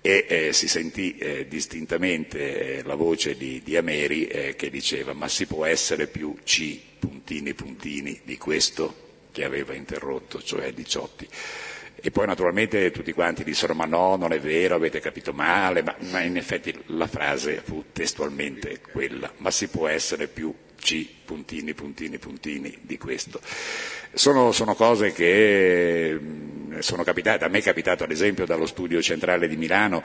e eh, si sentì eh, distintamente eh, la voce di, di Ameri che diceva ma si può essere più C puntini puntini di questo che aveva interrotto, cioè Diciotti. E poi naturalmente tutti quanti dissero ma no, non è vero, avete capito male, ma, ma in effetti la frase fu testualmente quella, ma si può essere più C, puntini, puntini, puntini di questo. Sono, sono cose che mm, sono capitate, a me è capitato ad esempio dallo studio centrale di Milano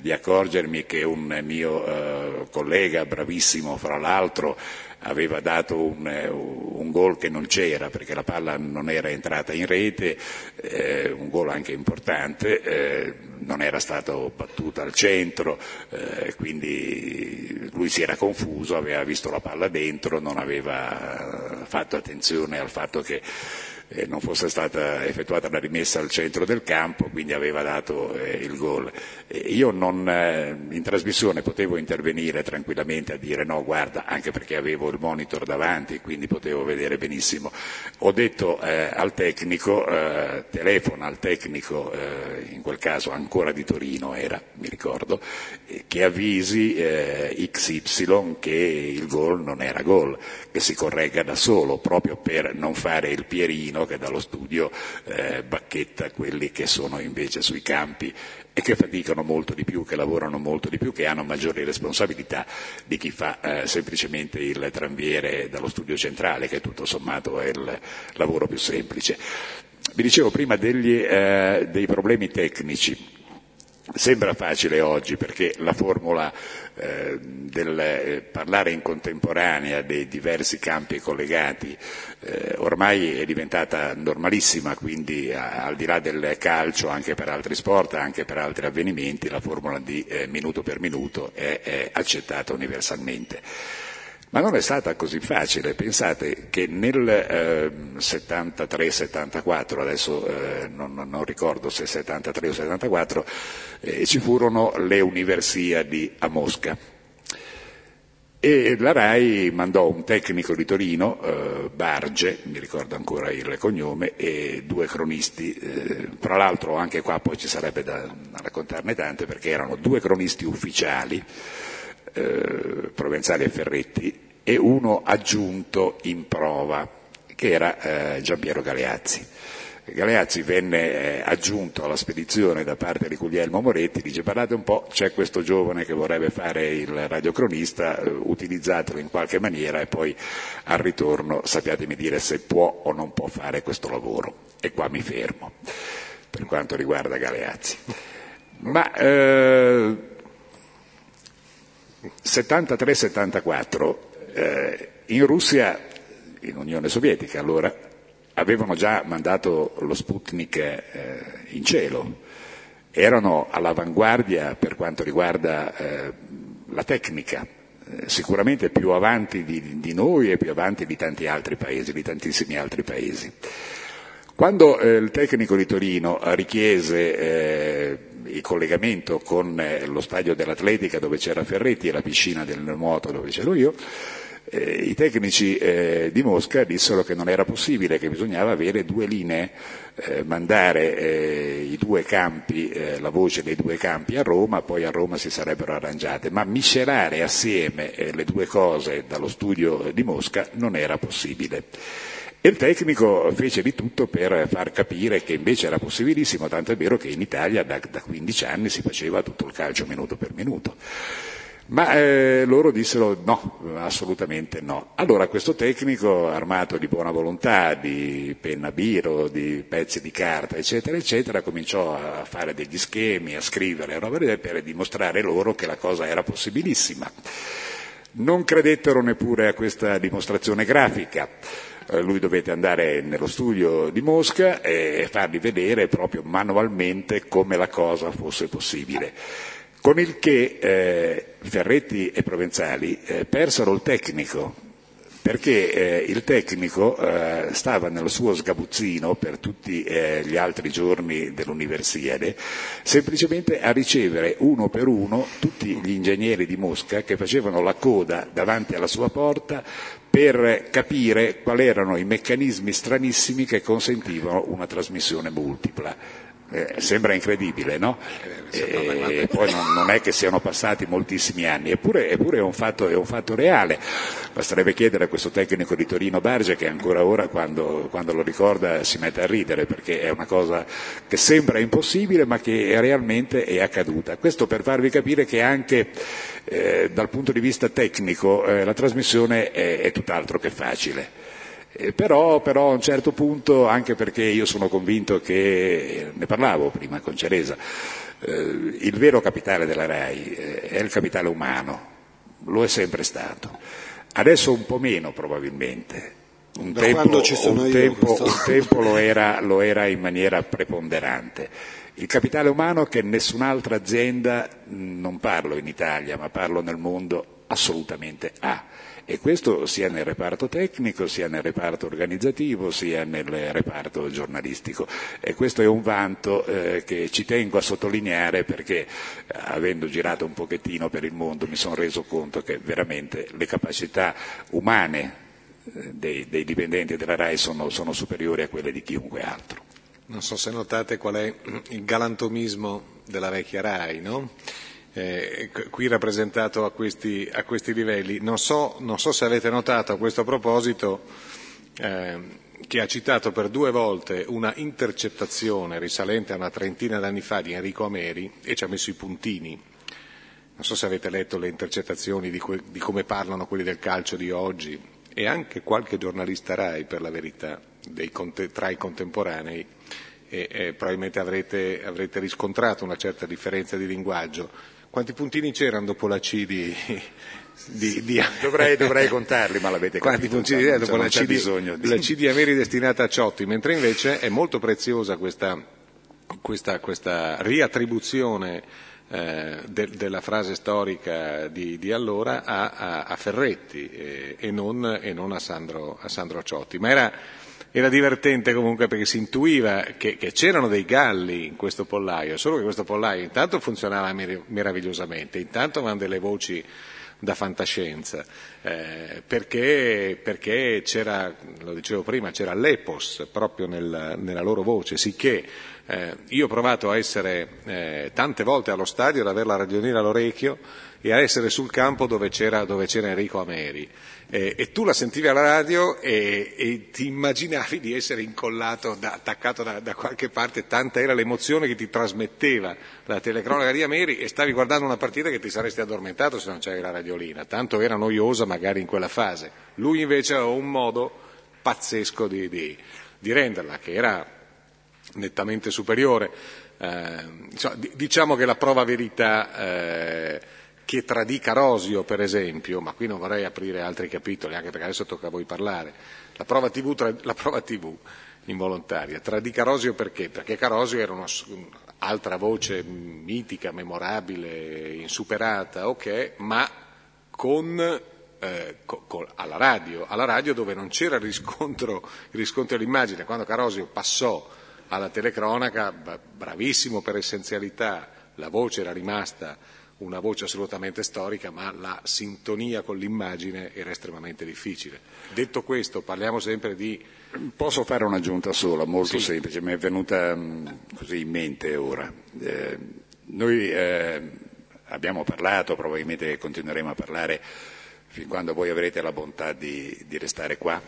di accorgermi che un mio eh, collega, bravissimo fra l'altro, aveva dato un, eh, un gol che non c'era perché la palla non era entrata in rete, eh, un gol anche importante, eh, non era stato battuto al centro, eh, quindi lui si era confuso, aveva visto la palla dentro, non aveva fatto attenzione al fatto che non fosse stata effettuata la rimessa al centro del campo, quindi aveva dato eh, il gol. io non, eh, in trasmissione potevo intervenire tranquillamente a dire no, guarda, anche perché avevo il monitor davanti, quindi potevo vedere benissimo. Ho detto eh, al tecnico, eh, telefona al tecnico, eh, in quel caso ancora di Torino era, mi ricordo, che avvisi XY che il gol non era gol, che si corregga da solo, proprio per non fare il pierino che dallo studio eh, bacchetta quelli che sono invece sui campi e che faticano molto di più, che lavorano molto di più, che hanno maggiori responsabilità di chi fa eh, semplicemente il tranviere dallo studio centrale, che tutto sommato è il lavoro più semplice. Vi dicevo prima degli, eh, dei problemi tecnici. Sembra facile oggi perché la formula eh, del eh, parlare in contemporanea dei diversi campi collegati eh, ormai è diventata normalissima, quindi a, al di là del calcio anche per altri sport, anche per altri avvenimenti, la formula di eh, minuto per minuto è, è accettata universalmente. Ma non è stata così facile, pensate che nel eh, 73-74, adesso eh, non, non, ricordo se 73 o 74, eh, ci furono le universiadi a Mosca. E la RAI mandò un tecnico di Torino, eh, Barge, mi ricordo ancora il cognome, e due cronisti, eh, tra l'altro anche qua poi ci sarebbe da, raccontarne tante perché erano due cronisti ufficiali, eh, Provenzali e Ferretti, e uno aggiunto in prova, che era eh, Giampiero Galeazzi. Galeazzi venne eh, aggiunto alla spedizione da parte di Guglielmo Moretti, dice parlate un po', c'è questo giovane che vorrebbe fare il radiocronista, eh, utilizzatelo in qualche maniera e poi al ritorno sappiatemi dire se può o non può fare questo lavoro. E qua mi fermo, per quanto riguarda Galeazzi. Ma eh, 73-74 eh, in Russia, in Unione Sovietica allora, avevano già mandato lo Sputnik eh, in cielo, erano all'avanguardia per quanto riguarda eh, la tecnica, eh, sicuramente più avanti di, di, noi e più avanti di tanti altri paesi, di tantissimi altri paesi. Quando eh, il tecnico di Torino richiese eh, il collegamento con eh, lo stadio dell'atletica dove c'era Ferretti e la piscina del nuoto dove c'ero io, eh, i tecnici eh, di Mosca dissero che non era possibile, che bisognava avere due linee, eh, mandare eh, i due campi, eh, la voce dei due campi a Roma, poi a Roma si sarebbero arrangiate, ma miscelare assieme eh, le due cose dallo studio di Mosca non era possibile. E il tecnico fece di tutto per far capire che invece era possibilissimo, tanto è vero che in Italia da, da 15 anni si faceva tutto il calcio minuto per minuto. Ma eh, loro dissero no, assolutamente no. Allora questo tecnico, armato di buona volontà, di penna biro, di pezzi di carta, eccetera, eccetera, cominciò a fare degli schemi, a scrivere per dimostrare loro che la cosa era possibilissima. Non credettero neppure a questa dimostrazione grafica. Eh, lui dovette andare nello studio di Mosca e fargli vedere proprio manualmente come la cosa fosse possibile. Con il che eh, Ferretti e Provenzali eh, persero il tecnico, perché eh, il tecnico eh, stava nel suo sgabuzzino per tutti eh, gli altri giorni dell'Universiade, semplicemente a ricevere uno per uno tutti gli ingegneri di Mosca che facevano la coda davanti alla sua porta per capire quali erano i meccanismi stranissimi che consentivano una trasmissione multipla. Eh, sembra incredibile, no? Eh, e poi non, non, è che siano passati moltissimi anni, eppure, eppure è, un fatto, è, un fatto, reale. Basterebbe chiedere a questo tecnico di Torino Barge che ancora ora quando, quando, lo ricorda si mette a ridere perché è una cosa che sembra impossibile ma che realmente è accaduta. Questo per farvi capire che anche eh, dal punto di vista tecnico eh, la trasmissione è, è tutt'altro che facile. Eh, però, però, a un certo punto, anche perché io sono convinto che, ne parlavo prima con Ceresa, eh, il vero capitale della RAI eh, è il capitale umano, lo è sempre stato. Adesso un po' meno probabilmente. Un tempo, un tempo, un tempo lo, era, lo era in maniera preponderante. Il capitale umano che nessun'altra azienda, non parlo in Italia, ma parlo nel mondo, assolutamente ha e questo sia nel reparto tecnico, sia nel reparto organizzativo, sia nel reparto giornalistico. E questo è un vanto eh, che ci tengo a sottolineare perché avendo girato un pochettino per il mondo mi sono reso conto che veramente le capacità umane eh, dei, dei, dipendenti della RAI sono, sono superiori a quelle di chiunque altro. Non so se notate qual è il galantomismo della vecchia RAI, no? Eh, qui rappresentato a questi, a questi livelli. Non so, non so, se avete notato a questo proposito eh, che ha citato per due volte una intercettazione risalente a una trentina d'anni fa di Enrico Ameri e ci ha messo i puntini. Non so se avete letto le intercettazioni di, que- di come parlano quelli del calcio di oggi e anche qualche giornalista RAI, per la verità, conte- tra i contemporanei, e, e probabilmente avrete, avrete, riscontrato una certa differenza di linguaggio. Quanti puntini c'erano dopo la C di... di, di... Dovrei, dovrei, contarli, ma l'avete Quanti capito. Quanti puntini dopo la C, di, la C di Ameri destinata a Ciotti, mentre invece è molto preziosa questa, questa, questa riattribuzione eh, de, della frase storica di, di allora a, a, a Ferretti eh, e, non, e, non, a Sandro, a Sandro Ciotti. Ma era, era, divertente comunque perché si intuiva che, che, c'erano dei galli in questo pollaio, solo che questo pollaio intanto funzionava mer- meravigliosamente, intanto avevano delle voci da fantascienza, eh, perché, perché, c'era, lo dicevo prima, c'era l'epos proprio nel, nella loro voce, sicché eh, io ho provato a essere eh, tante volte allo stadio, ad avere la radioniera all'orecchio e a essere sul campo dove c'era, dove c'era Enrico Ameri. Eh, e tu la sentivi alla radio e, e, ti immaginavi di essere incollato, da, attaccato da, da, qualche parte, tanta era l'emozione che ti trasmetteva la telecronaca di Ameri e stavi guardando una partita che ti saresti addormentato se non c'era la radiolina, tanto era noiosa magari in quella fase. Lui invece aveva un modo pazzesco di, di, di renderla, che era nettamente superiore. Eh, diciamo che la prova verità eh, che tradì Carosio, per esempio, ma qui non vorrei aprire altri capitoli, anche perché adesso tocca a voi parlare, la prova TV, tra, la prova TV involontaria, tradì Carosio perché? Perché Carosio era un'altra voce mitica, memorabile, insuperata, ok, ma con eh, alla, radio, alla radio dove non c'era riscontro, riscontro dell'immagine. Quando Carosio passò alla telecronaca, bravissimo per essenzialità, la voce era rimasta una voce assolutamente storica, ma la sintonia con l'immagine era estremamente difficile. Detto questo, parliamo sempre di... Posso fare un'aggiunta sola, molto sì. semplice, mi è venuta mm, così in mente ora. Eh, noi eh, abbiamo parlato, probabilmente continueremo a parlare fin quando voi avrete la bontà di, di restare qua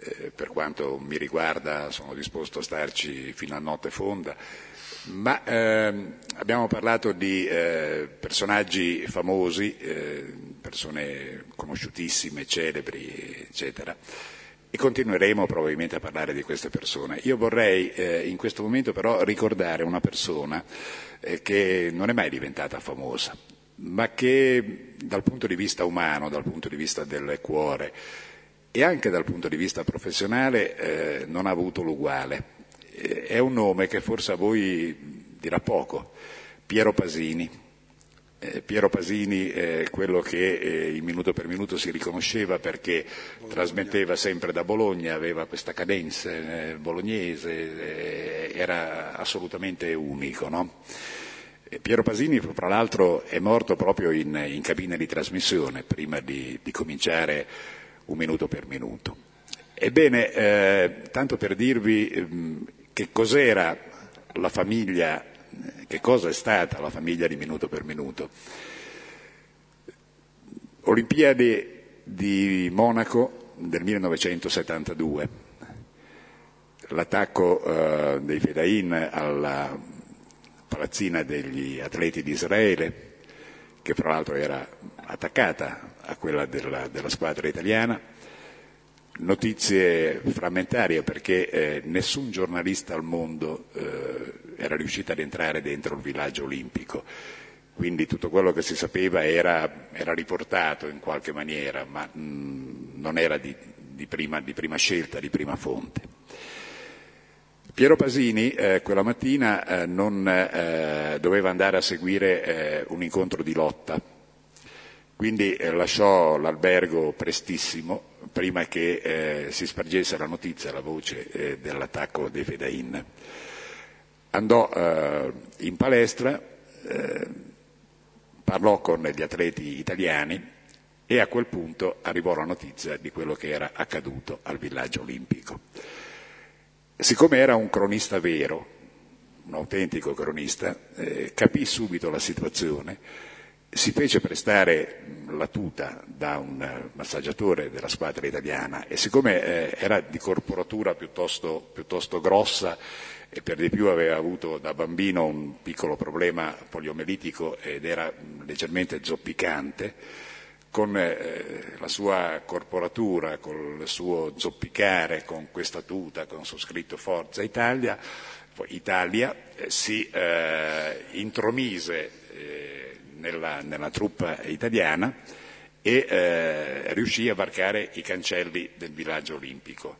eh, per quanto mi riguarda sono disposto a starci fino a notte fonda, ma ehm, abbiamo parlato di eh, personaggi famosi, eh, persone conosciutissime, celebri, eccetera. E continueremo probabilmente a parlare di queste persone. Io vorrei eh, in questo momento però ricordare una persona eh, che non è mai diventata famosa, ma che dal punto di vista umano, dal punto di vista del cuore, e anche dal punto di vista professionale eh, non ha avuto l'uguale. Eh, è un nome che forse a voi dirà poco, Piero Pasini. Eh, Piero Pasini è quello che eh, in minuto per minuto si riconosceva perché Bologna. trasmetteva sempre da Bologna, aveva questa cadenza eh, bolognese, eh, era assolutamente unico. No? Piero Pasini, fra l'altro, è morto proprio in, in cabina di trasmissione prima di, di cominciare un minuto per minuto. Ebbene, eh, tanto per dirvi eh, che cos'era la famiglia, che cosa è stata la famiglia di minuto per minuto. Olimpiadi di Monaco del 1972, l'attacco eh, dei Fedain alla palazzina degli atleti di Israele, che fra l'altro era attaccata a quella della, della squadra italiana, notizie frammentarie perché eh, nessun giornalista al mondo eh, era riuscito ad entrare dentro il villaggio olimpico, quindi tutto quello che si sapeva era, era riportato in qualche maniera, ma mh, mm, non era di, di, prima, di, prima, scelta, di prima fonte. Piero Pasini eh, quella mattina eh, non eh, doveva andare a seguire eh, un incontro di lotta quindi eh, lasciò l'albergo prestissimo, prima che eh, si spargesse la notizia, la voce eh, dell'attacco dei Fedain. Andò eh, in palestra, eh, parlò con gli atleti italiani e a quel punto arrivò la notizia di quello che era accaduto al villaggio olimpico. Siccome era un cronista vero, un autentico cronista, eh, capì subito la situazione si fece prestare la tuta da un massaggiatore della squadra italiana e siccome eh, era di corporatura piuttosto, piuttosto, grossa e per di più aveva avuto da bambino un piccolo problema poliomelitico ed era leggermente zoppicante, con eh, la sua corporatura, con il suo zoppicare, con questa tuta, con su scritto Forza Italia, Italia, eh, si eh, intromise nella, nella, truppa italiana e eh, riuscì a varcare i cancelli del villaggio olimpico.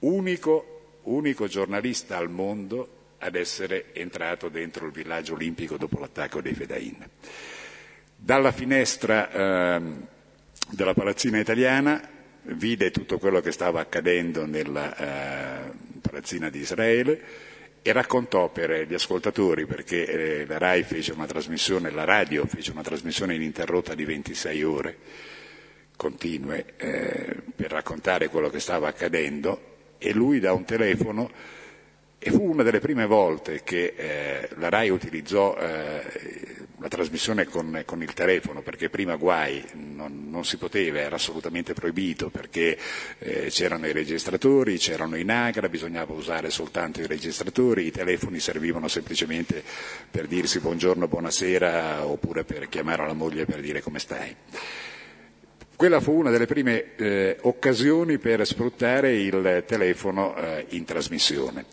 Unico, unico giornalista al mondo ad essere entrato dentro il villaggio olimpico dopo l'attacco dei Fedain. Dalla finestra eh, della palazzina italiana vide tutto quello che stava accadendo nella eh, palazzina di Israele e raccontò per gli ascoltatori, perché eh, la RAI fece una trasmissione, la radio fece una trasmissione ininterrotta di 26 ore continue eh, per raccontare quello che stava accadendo e lui da un telefono e fu una delle prime volte che eh, la RAI utilizzò eh, la trasmissione con, con, il telefono, perché prima guai non, non, si poteva, era assolutamente proibito, perché eh, c'erano i registratori, c'erano i Nagra, bisognava usare soltanto i registratori, i telefoni servivano semplicemente per dirsi buongiorno, buonasera, oppure per chiamare la moglie per dire come stai. Quella fu una delle prime eh, occasioni per sfruttare il telefono eh, in trasmissione.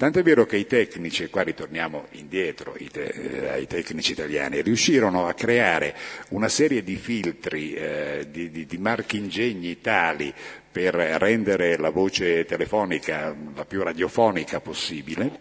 Tanto è vero che i tecnici, e qua ritorniamo indietro te, eh, ai tecnici italiani, riuscirono a creare una serie di filtri, eh, di, di, di marchingegni tali per rendere la voce telefonica la più radiofonica possibile,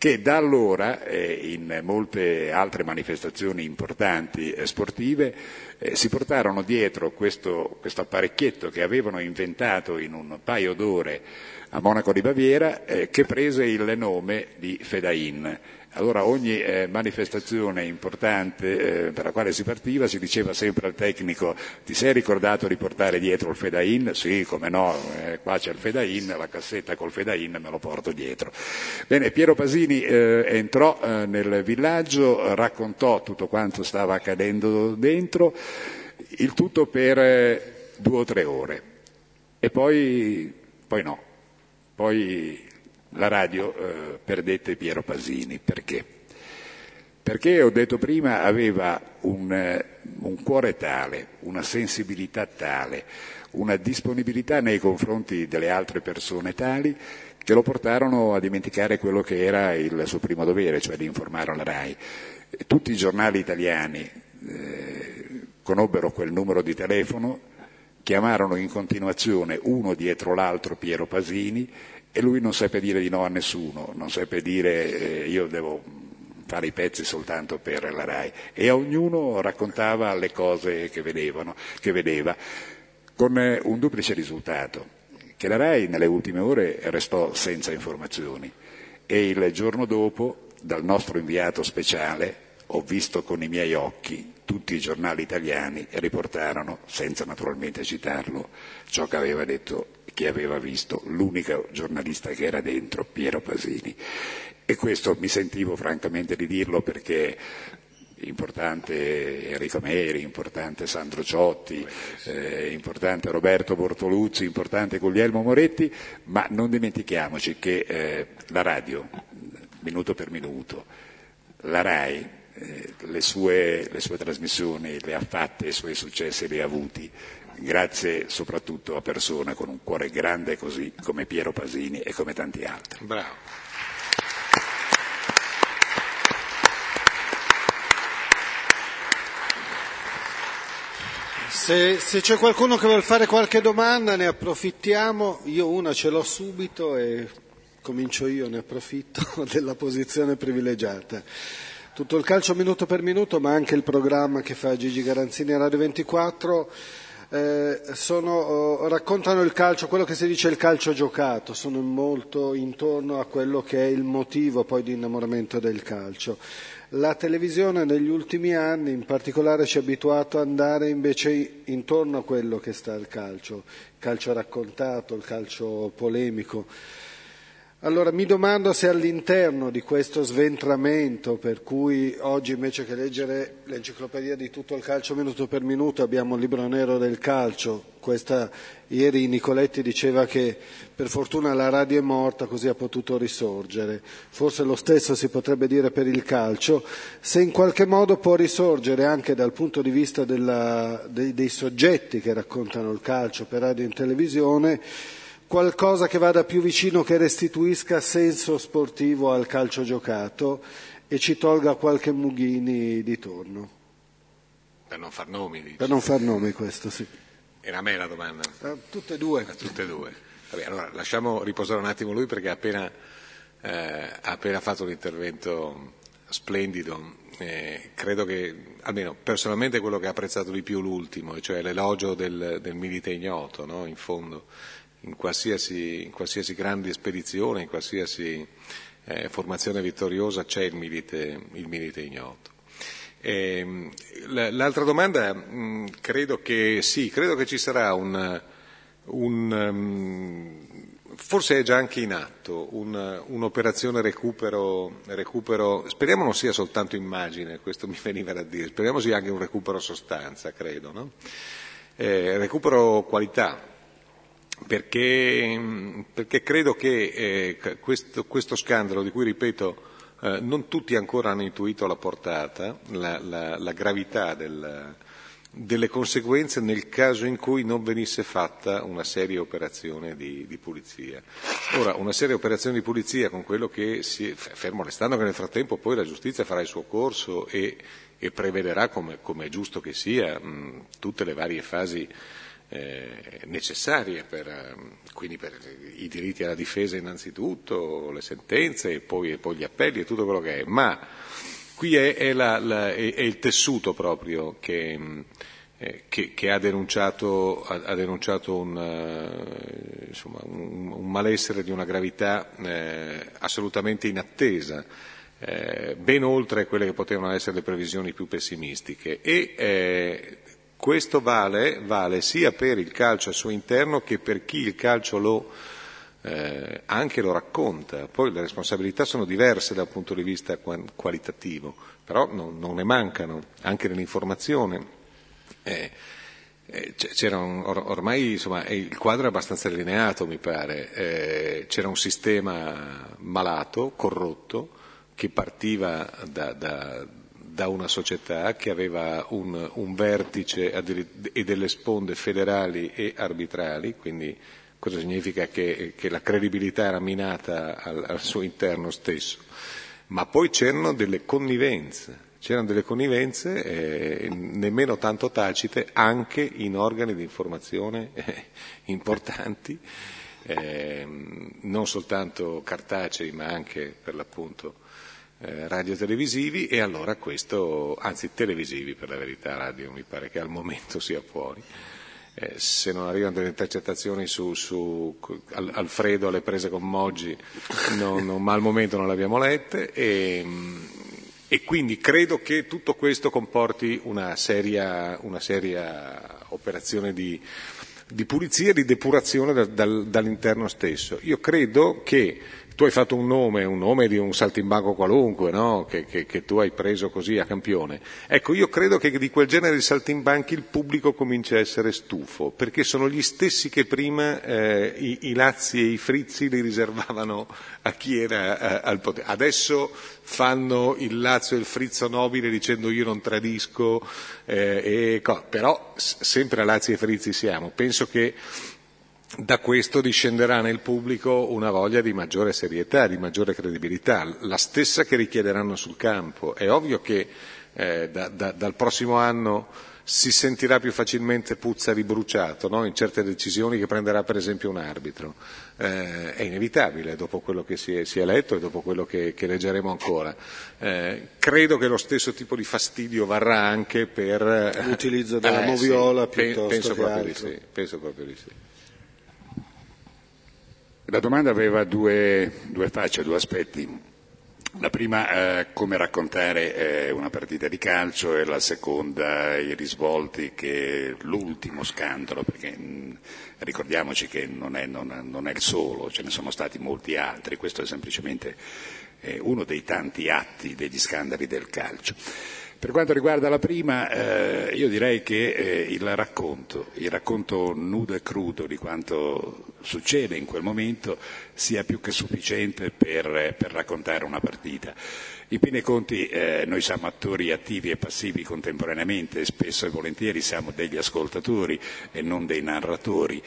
che da allora eh, in molte altre manifestazioni importanti sportive eh, si portarono dietro questo, questo apparecchietto che avevano inventato in un paio d'ore a Monaco di Baviera, eh, che prese il nome di Fedain. Allora ogni eh, manifestazione importante eh, per la quale si partiva si diceva sempre al tecnico ti sei ricordato di portare dietro il Fedain? Sì, come no, eh, qua c'è il Fedain, la cassetta col Fedain me lo porto dietro. Bene, Piero Pasini eh, entrò eh, nel villaggio, raccontò tutto quanto stava accadendo dentro, il tutto per eh, due o tre ore. E poi, poi no. Poi la radio eh, perdette Piero Pasini. Perché? Perché, ho detto prima, aveva un, eh, un cuore tale, una sensibilità tale, una disponibilità nei confronti delle altre persone tali che lo portarono a dimenticare quello che era il suo primo dovere, cioè di informare la RAI. Tutti i giornali italiani eh, conobbero quel numero di telefono chiamarono in continuazione uno dietro l'altro Piero Pasini e lui non seppe dire di no a nessuno, non seppe dire eh, io devo fare i pezzi soltanto per la RAI. E a ognuno raccontava le cose che, vedevano, che vedeva, con eh, un duplice risultato, che la RAI nelle ultime ore restò senza informazioni. E il giorno dopo dal nostro inviato speciale ho visto con i miei occhi tutti i giornali italiani riportarono, senza naturalmente citarlo, ciò che aveva detto chi aveva visto l'unico giornalista che era dentro, Piero Pasini. E questo mi sentivo francamente di dirlo perché importante Enrico Meri, importante Sandro Ciotti, eh, importante Roberto Bortoluzzi, importante Guglielmo Moretti, ma non dimentichiamoci che eh, la radio, minuto per minuto, la RAI, eh, le, sue, le sue trasmissioni le ha fatte, i suoi successi li ha avuti, grazie soprattutto a persone con un cuore grande così come Piero Pasini e come tanti altri. Bravo. Se, se, c'è qualcuno che vuole fare qualche domanda ne approfittiamo, io una ce l'ho subito e comincio io, ne approfitto della posizione privilegiata tutto il calcio minuto per minuto, ma anche il programma che fa Gigi Garanzini a Radio 24. Eh, sono, oh, raccontano il calcio, quello che si dice il calcio giocato, sono molto intorno a quello che è il motivo poi di innamoramento del calcio. La televisione negli ultimi anni in particolare ci ha abituato ad andare invece intorno a quello che sta il calcio, il calcio raccontato, il calcio polemico. Allora mi domando se all'interno di questo sventramento per cui oggi invece che leggere l'enciclopedia di tutto il calcio minuto per minuto abbiamo il libro nero del calcio, Questa, ieri Nicoletti diceva che per fortuna la radio è morta così ha potuto risorgere, forse lo stesso si potrebbe dire per il calcio, se in qualche modo può risorgere anche dal punto di vista della, dei, dei soggetti che raccontano il calcio per radio e televisione, qualcosa che vada più vicino, che restituisca senso sportivo al calcio giocato e ci tolga qualche Mughini di torno. Per non far nomi, dici. Per non far nomi questo, sì. Era a me la domanda. A tutte e due. A tutte e due. Vabbè, allora lasciamo riposare un attimo lui perché ha appena, eh, ha appena fatto un intervento splendido. Eh, credo che, almeno personalmente, quello che ha apprezzato di più l'ultimo, cioè l'elogio del, del milite ignoto, no? in fondo, in qualsiasi, in qualsiasi grande spedizione, in qualsiasi eh, formazione vittoriosa c'è il milite, il milite ignoto. Eh, l'altra domanda, mh, mm, credo che sì, credo che ci sarà un, un um, forse è già anche in atto un, un'operazione recupero, recupero, speriamo non sia soltanto immagine, questo mi veniva da dire, speriamo sia anche un recupero sostanza, credo, no? eh, recupero qualità, perché, perché credo che eh, questo, questo scandalo, di cui ripeto, eh, non tutti ancora hanno intuito la portata, la, la, la gravità del, delle conseguenze nel caso in cui non venisse fatta una seria operazione di, di, pulizia. Ora, una seria operazione di pulizia con quello che si, fermo restando che nel frattempo poi la giustizia farà il suo corso e, e prevederà, come, come, è giusto che sia, mh, tutte le varie fasi eh, necessarie per, ehm, quindi per i diritti alla difesa innanzitutto, le sentenze e poi, e poi gli appelli e tutto quello che è, ma qui è, è, la, la, è, è il tessuto proprio che, eh, che, che ha denunciato, ha, ha denunciato un, uh, insomma, un, un, malessere di una gravità eh, assolutamente inattesa. Eh, ben oltre quelle che potevano essere le previsioni più pessimistiche e eh, questo vale, vale, sia per il calcio al suo interno che per chi il calcio lo, eh, anche lo racconta. Poi le responsabilità sono diverse dal punto di vista qualitativo, però non, non ne mancano, anche nell'informazione. Eh, eh, c'era un, or, ormai insomma, il quadro è abbastanza allineato, mi pare. Eh, c'era un sistema malato, corrotto, che partiva da, da, da una società che aveva un, un vertice e delle sponde federali e arbitrali, quindi cosa significa che, che la credibilità era minata al, al, suo interno stesso. Ma poi c'erano delle connivenze, c'erano delle connivenze eh, nemmeno tanto tacite anche in organi di informazione eh, importanti, eh, non soltanto cartacei ma anche per l'appunto eh, radiotelevisivi e allora questo, anzi televisivi per la verità, radio mi pare che al momento sia fuori. Eh, se non arrivano delle intercettazioni su, su Alfredo alle prese con Moggi, non, non, ma al momento non le abbiamo lette e, e, quindi credo che tutto questo comporti una seria, una seria operazione di, di pulizia di depurazione dal, dal, dall'interno stesso. Io credo che tu hai fatto un nome, un nome di un saltimbanco qualunque, no? che, che, che, tu hai preso così a campione. Ecco, io credo che di quel genere di saltimbanchi il pubblico comincia a essere stufo, perché sono gli stessi che prima eh, i, i, Lazzi e i Frizzi li riservavano a chi era eh, al potere. Adesso fanno il Lazio e il Frizzo nobile dicendo io non tradisco, eh, e, però sempre a Lazzi e Frizzi siamo. Penso che da questo discenderà nel pubblico una voglia di maggiore serietà, di maggiore credibilità, la stessa che richiederanno sul campo. È ovvio che eh, da, da, dal prossimo anno si sentirà più facilmente puzza di bruciato no? in certe decisioni che prenderà per esempio un arbitro. Eh, è inevitabile dopo quello che si è, si è, letto e dopo quello che, che leggeremo ancora. Eh, credo che lo stesso tipo di fastidio varrà anche per l'utilizzo della eh, moviola sì, piuttosto penso che altro. Di sì, penso proprio di sì. La domanda aveva due, due facce, due aspetti. La prima, eh, come raccontare eh, una partita di calcio e la seconda, i risvolti che l'ultimo scandalo, perché mh, mm, ricordiamoci che non è, non, non è, il solo, ce ne sono stati molti altri, questo è semplicemente eh, uno dei tanti atti degli scandali del calcio. Per quanto riguarda la prima, eh, io direi che eh, il racconto, il racconto nudo e crudo di quanto succede in quel momento sia più che sufficiente per, per raccontare una partita. In fin dei conti eh, noi siamo attori attivi e passivi contemporaneamente, spesso e volentieri siamo degli ascoltatori e non dei narratori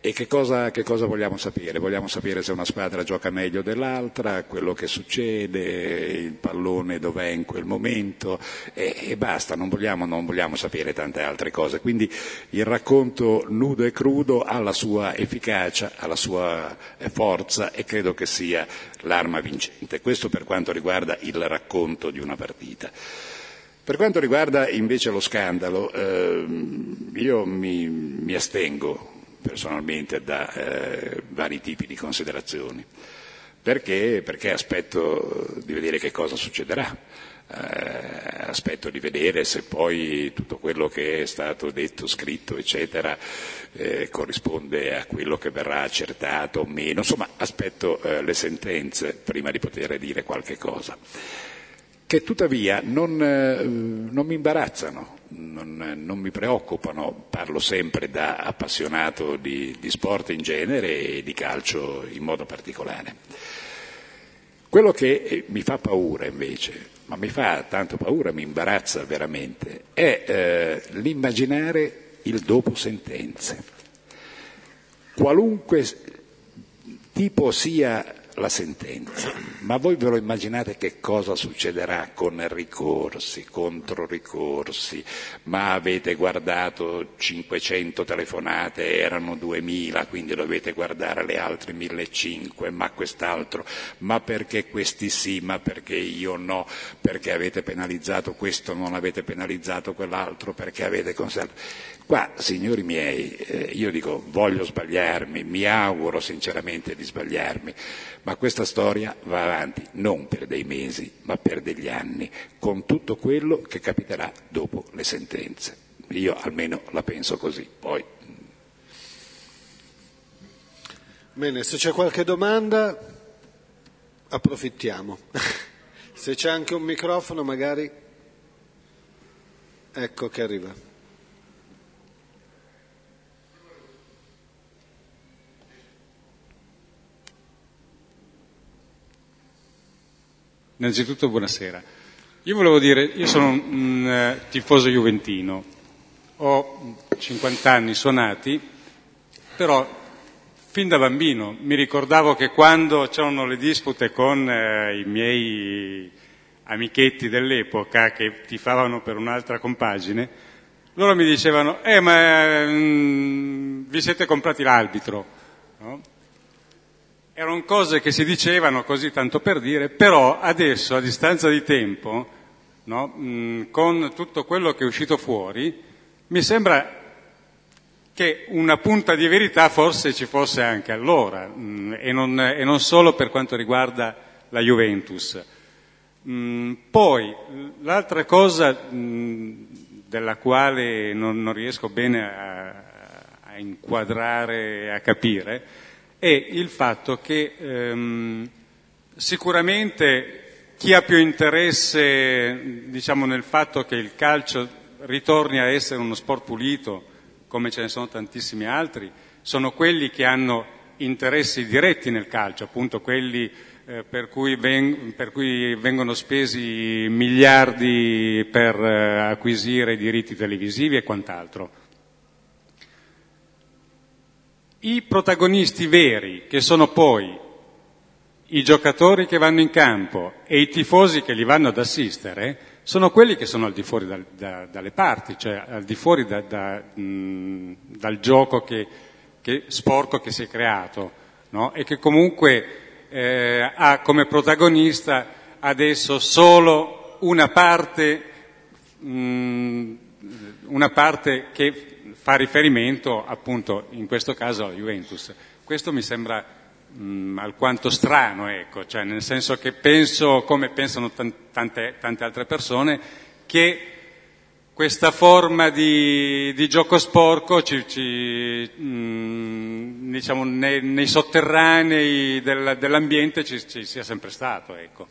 E che cosa, che cosa, vogliamo sapere? Vogliamo sapere se una squadra gioca meglio dell'altra, quello che succede, il pallone dov'è in quel momento e, e basta, non vogliamo, non vogliamo, sapere tante altre cose. Quindi il racconto nudo e crudo ha la sua efficacia, ha la sua eh, forza e credo che sia l'arma vincente. Questo per quanto riguarda il racconto di una partita. Per quanto riguarda invece lo scandalo, eh, io mi, mi astengo personalmente da eh, vari tipi di considerazioni. Perché? Perché aspetto di vedere che cosa succederà. Eh, aspetto di vedere se poi tutto quello che è stato detto, scritto, eccetera, eh, corrisponde a quello che verrà accertato o meno. Insomma, aspetto eh, le sentenze prima di poter dire qualche cosa che tuttavia non, eh, non mi imbarazzano, non, non, mi preoccupano, parlo sempre da appassionato di, di sport in genere e di calcio in modo particolare. Quello che eh, mi fa paura invece, ma mi fa tanto paura, mi imbarazza veramente, è eh, l'immaginare il dopo sentenze. Qualunque tipo sia la sentenza. Ma voi ve lo immaginate che cosa succederà con ricorsi, controricorsi? Ma avete guardato 500 telefonate, erano 2000, quindi dovete guardare le altre 1500, ma quest'altro, ma perché questi sì, ma perché io no, perché avete penalizzato questo, non avete penalizzato quell'altro, perché avete conservato. Qua, signori miei, eh, io dico voglio sbagliarmi, mi auguro sinceramente di sbagliarmi, ma questa storia va avanti non per dei mesi, ma per degli anni, con tutto quello che capiterà dopo le sentenze. Io almeno la penso così. Poi. Bene, se c'è qualche domanda, approfittiamo. se c'è anche un microfono, magari. Ecco che arriva. Innanzitutto buonasera. Io volevo dire, io sono un uh, tifoso juventino, ho 50 anni suonati, però fin da bambino mi ricordavo che quando c'erano le dispute con uh, i miei amichetti dell'epoca che tifavano per un'altra compagine, loro mi dicevano, eh ma mm, vi siete comprati l'arbitro, no? Erano cose che si dicevano così tanto per dire, però adesso, a distanza di tempo, no, mh, con tutto quello che è uscito fuori, mi sembra che una punta di verità forse ci fosse anche allora, mh, e, non, e, non, solo per quanto riguarda la Juventus. Mh, poi, l'altra cosa della quale non, non, riesco bene a, a inquadrare e a capire, è il fatto che ehm, sicuramente chi ha più interesse diciamo, nel fatto che il calcio ritorni a essere uno sport pulito, come ce ne sono tantissimi altri, sono quelli che hanno interessi diretti nel calcio, appunto quelli eh, per, cui ven- per, cui vengono spesi miliardi per eh, acquisire diritti televisivi e quant'altro. I protagonisti veri, che sono poi i giocatori che vanno in campo e i tifosi che li vanno ad assistere, sono quelli che sono al di fuori da, da, dalle parti, cioè al di fuori da, mh, dal gioco che, che, sporco che si è creato no? e che comunque eh, ha come protagonista adesso solo una parte, mh, una parte che fa riferimento appunto in questo caso alla Juventus. Questo mi sembra mh, alquanto strano, ecco, cioè nel senso che penso, come pensano tante, tante altre persone, che questa forma di, di gioco sporco ci, ci, mh, diciamo, nei, nei, sotterranei del, dell'ambiente ci, ci, sia sempre stato. Ecco.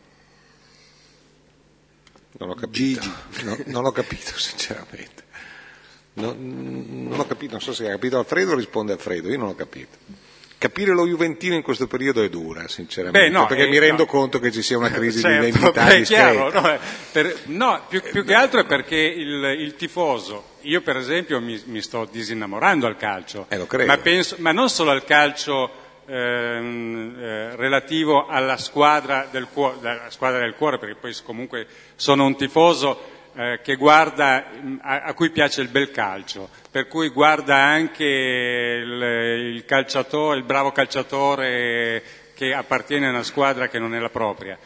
Non ho capito, no, non ho capito sinceramente. No, non ho capito, non so se ha capito Alfredo, risponde Alfredo, io non ho capito. Capire lo Juventino in questo periodo è dura, sinceramente, Beh, no, perché eh, mi rendo no. conto che ci sia una crisi Certo, di identità beh, chiaro, no, per- no, più, più che altro è perché il, il tifoso, io per esempio mi, mi sto disinnamorando al calcio, Eh, lo credo. ma, penso- ma non solo al calcio ehm, eh, relativo alla squadra, del cuore, alla squadra del cuore, perché poi comunque sono un tifoso eh, guarda, a, a cui piace il bel calcio, per cui guarda anche il, il calciatore, il bravo calciatore che appartiene a una squadra che non è la propria.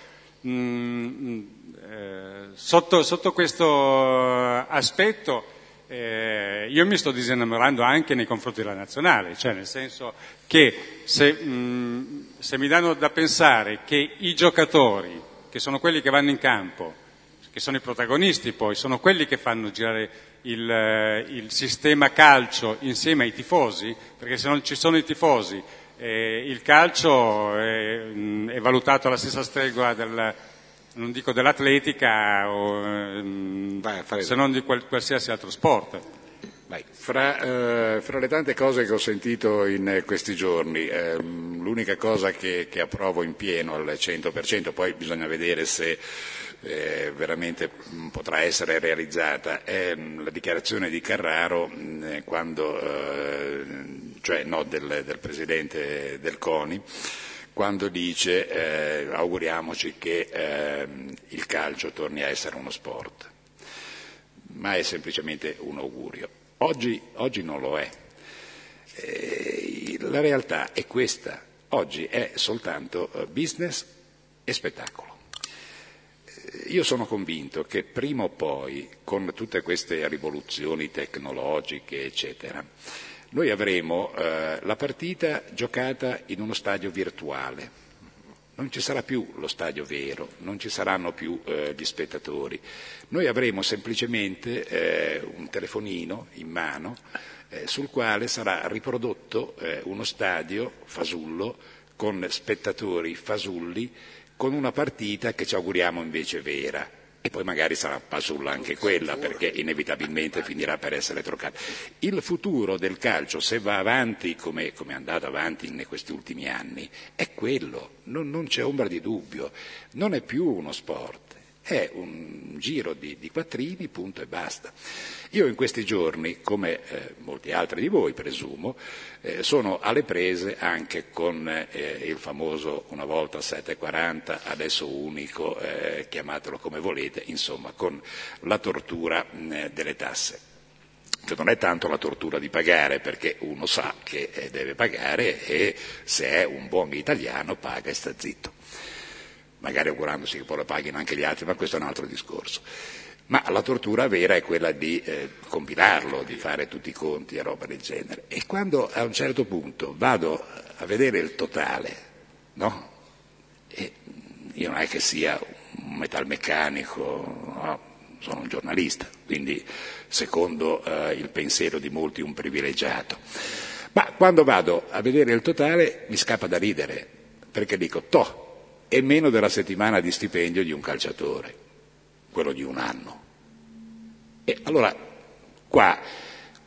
Mm, eh, sotto, sotto questo aspetto eh, io mi sto disinnamorando anche nei confronti della nazionale, cioè nel senso che se, mm, se mi danno da pensare che i giocatori, che sono quelli che vanno in campo, che sono i protagonisti poi, sono quelli che fanno girare il, eh, il sistema calcio insieme ai tifosi, perché se non ci sono i tifosi eh, il calcio è, mm, è valutato alla stessa stregua del, non dico dell'atletica o, ehm, Vai se non di qual- qualsiasi altro sport. Fra, eh, fra le tante cose che ho sentito in questi giorni, ehm, l'unica cosa che, che approvo in pieno al 100%, poi bisogna vedere se eh, veramente potrà essere realizzata, è mh, la dichiarazione di Carraro mh, eh, quando, eh, cioè no, del, del Presidente del CONI, quando dice eh, auguriamoci che ehm, il calcio torni a essere uno sport ma è semplicemente un augurio. Oggi, oggi non lo è. Eh, la realtà è questa. Oggi è soltanto eh, business e spettacolo. Io sono convinto che prima o poi, con tutte queste rivoluzioni tecnologiche, eccetera, noi avremo eh, la partita giocata in uno stadio virtuale, non ci sarà più lo stadio vero, non ci saranno più eh, gli spettatori. Noi avremo semplicemente eh, un telefonino in mano eh, sul quale sarà riprodotto eh, uno stadio fasullo con spettatori fasulli con una partita che ci auguriamo invece vera. E poi magari sarà fasulla anche quella perché inevitabilmente finirà per essere troccata. Il futuro del calcio, se va avanti come, come è andato avanti in questi ultimi anni, è quello, non, non c'è ombra di dubbio, non è più uno sport, è un giro di, di quattrini, punto e basta. Io in questi giorni, come eh, molti altri di voi presumo, eh, sono alle prese anche con eh, il famoso una volta 740, adesso unico, eh, chiamatelo come volete, insomma con la tortura delle tasse che non è tanto la tortura di pagare, perché uno sa che eh, deve pagare e se è un buon italiano paga e sta zitto magari augurandosi che poi lo paghino anche gli altri, ma questo è un altro discorso. Ma la tortura vera è quella di eh, compilarlo, di fare tutti i conti e roba del genere. E quando a un certo punto vado a vedere il totale, no? E io non è che sia un metalmeccanico, no? sono un giornalista, quindi secondo eh, il pensiero di molti un privilegiato. Ma quando vado a vedere il totale mi scappa da ridere, perché dico, toh, è meno della settimana di stipendio di un calciatore, quello di un anno. E allora qua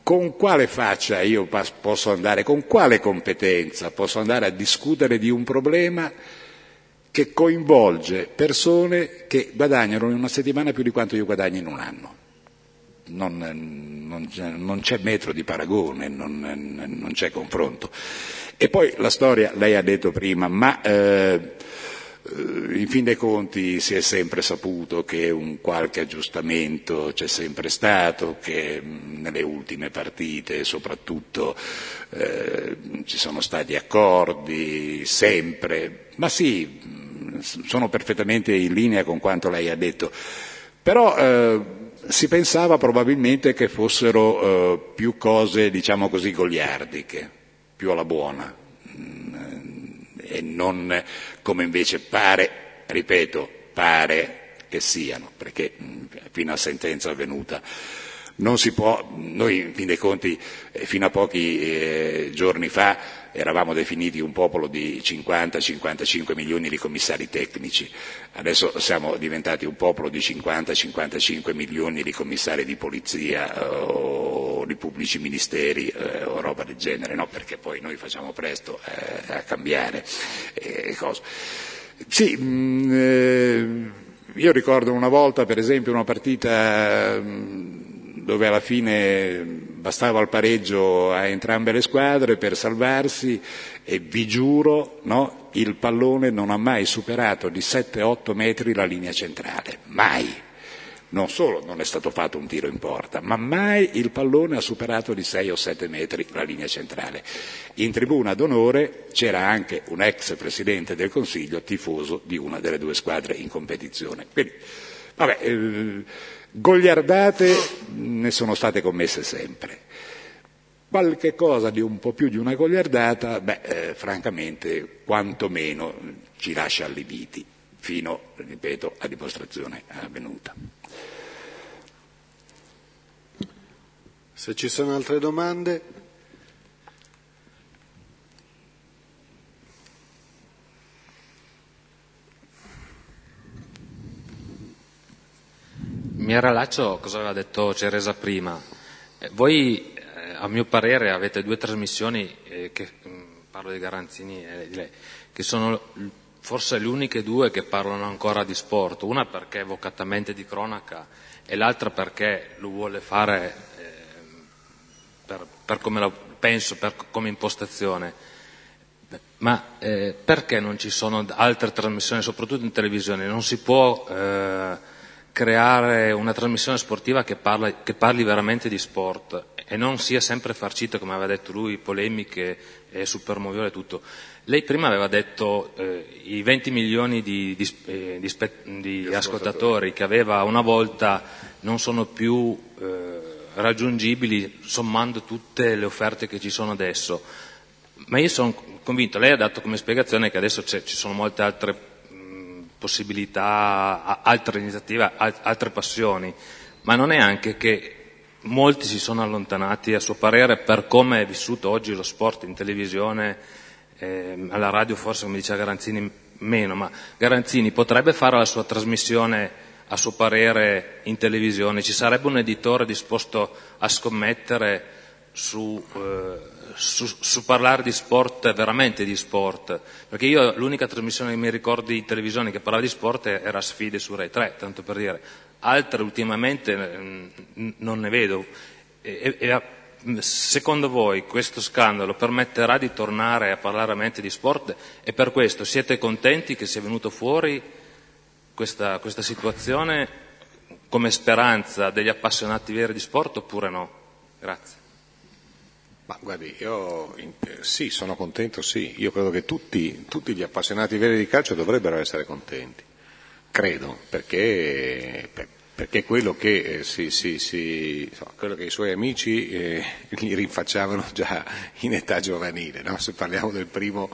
con quale faccia io posso andare, con quale competenza posso andare a discutere di un problema che coinvolge persone che guadagnano in una settimana più di quanto io guadagno in un anno? Non, non, non c'è metro di paragone, non, non, c'è confronto. E poi la storia, lei ha detto prima, ma eh, in fin dei conti si è sempre saputo che un qualche aggiustamento c'è sempre stato, che nelle ultime partite soprattutto eh, ci sono stati accordi, sempre, ma sì, sono perfettamente in linea con quanto lei ha detto, però eh, si pensava probabilmente che fossero eh, più cose, diciamo così, goliardiche, più alla buona e non come invece pare, ripeto, pare che siano, perché fino a sentenza avvenuta. Non si può, noi in fin dei conti fino a pochi eh, giorni fa eravamo definiti un popolo di 50-55 milioni di commissari tecnici, adesso siamo diventati un popolo di 50-55 milioni di commissari di polizia o con i pubblici ministeri eh, o roba del genere, no? perché poi noi facciamo presto eh, a cambiare eh. Sì, mh, mm, io ricordo una volta, per esempio, una partita mh, dove alla fine bastava il pareggio a entrambe le squadre per salvarsi e vi giuro, no, il pallone non ha mai superato di 7-8 metri la linea centrale, mai. Non solo non è stato fatto un tiro in porta, ma mai il pallone ha superato di 6 o 7 metri la linea centrale. In tribuna d'onore c'era anche un ex presidente del Consiglio tifoso di una delle due squadre in competizione. Quindi, vabbè, eh, gogliardate ne sono state commesse sempre. Qualche cosa di un po' più di una gogliardata, beh, eh, francamente, quantomeno ci lascia allibiti, fino, ripeto, a dimostrazione avvenuta. Se ci sono altre domande. Mi rallaccio a cosa aveva detto Ceresa prima. Eh, voi, eh, a mio parere, avete due trasmissioni, eh, che, mm, parlo di Garanzini e di lei, che sono forse le uniche due che parlano ancora di sport. Una perché è vocatamente di cronaca e l'altra perché lo vuole fare per, per come la penso, per, come impostazione. Ma eh, perché non ci sono altre trasmissioni, soprattutto in televisione? Non si può eh, creare una trasmissione sportiva che, parla, che, parli veramente di sport e non sia sempre farcito, come aveva detto lui, polemiche e supermoviole e tutto. Lei prima aveva detto eh, i 20 milioni di, di, eh, di, di ascoltatori che aveva una volta non sono più eh, raggiungibili sommando tutte le offerte che ci sono adesso. Ma io sono convinto, lei ha dato come spiegazione che adesso ci sono molte altre possibilità, altre iniziative, altre passioni, ma non è anche che molti si sono allontanati, a suo parere, per come è vissuto oggi lo sport in televisione, eh, alla radio forse come diceva Garanzini meno, ma Garanzini potrebbe fare la sua trasmissione a suo parere in televisione? Ci sarebbe un editore disposto a scommettere su, eh, su, su, parlare di sport, veramente di sport? Perché io l'unica trasmissione che mi ricordo in televisione che parlava di sport era Sfide su Rai 3, tanto per dire. Altre ultimamente eh, non ne vedo. E, e, secondo voi questo scandalo permetterà di tornare a parlare veramente di sport e per questo siete contenti che sia venuto fuori questa, questa situazione come speranza degli appassionati veri di sport oppure no? Grazie. Ma guardi, io sì, sono contento, sì. Io credo che tutti, tutti, gli appassionati veri di calcio dovrebbero essere contenti. Credo, perché, perché quello che, eh, si, si, si, quello che i suoi amici eh, gli rinfacciavano già in età giovanile, no? se parliamo del primo,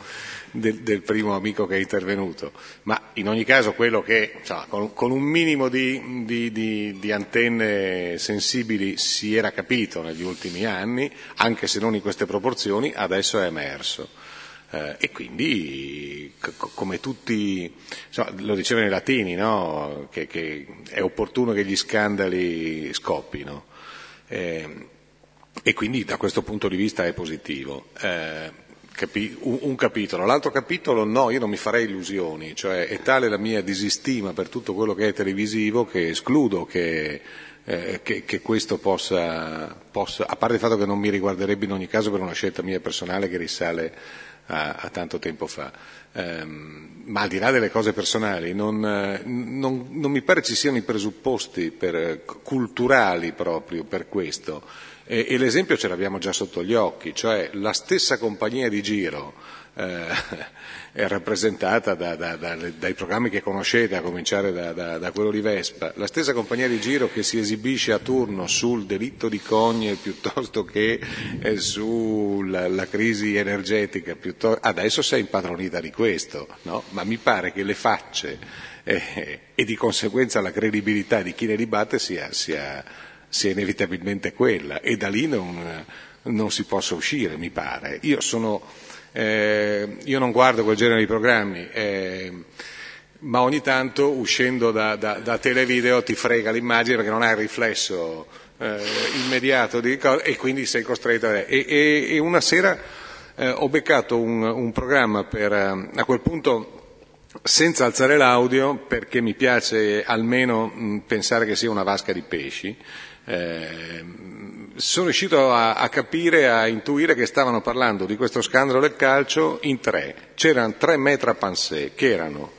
del, del primo, amico che è intervenuto. Ma in ogni caso quello che insomma, con, con, un minimo di, di, di, di, antenne sensibili si era capito negli ultimi anni, anche se non in queste proporzioni, adesso è emerso. Eh, e quindi, c- come tutti, insomma, lo dicevano i latini, no? che, che, è opportuno che gli scandali scoppino. Eh, e quindi da questo punto di vista è positivo. Eh, capi- un, un, capitolo. L'altro capitolo no, io non mi farei illusioni, cioè è tale la mia disistima per tutto quello che è televisivo che escludo che, eh, che, che questo possa, possa, a parte il fatto che non mi riguarderebbe in ogni caso per una scelta mia personale che risale a, a tanto tempo fa. Um, ma al di là delle cose personali, non, non, non, mi pare ci siano i presupposti per, culturali proprio per questo. E, e, l'esempio ce l'abbiamo già sotto gli occhi, cioè la stessa compagnia di giro eh, è rappresentata da, da, da, dai programmi che conoscete, a cominciare da, quello di Vespa, la stessa compagnia di giro che si esibisce a turno sul delitto di Cogne piuttosto che eh, sulla la crisi energetica, adesso si è impadronita di questo, no? ma mi pare che le facce eh, e di conseguenza la credibilità di chi ne dibatte sia, sia, sia inevitabilmente quella e da lì non, non si possa uscire, mi pare. Io sono eh, io non guardo quel genere di programmi, eh, ma ogni tanto uscendo da, da, da televideo ti frega l'immagine perché non hai il riflesso eh, immediato di, e quindi sei costretto a... E, e, e una sera eh, ho beccato un, un programma per, eh, a quel punto senza alzare l'audio perché mi piace almeno mh, pensare che sia una vasca di pesci. Eh, sono riuscito a, a, capire, a intuire che stavano parlando di questo scandalo del calcio in tre. C'erano tre metra pansè che erano,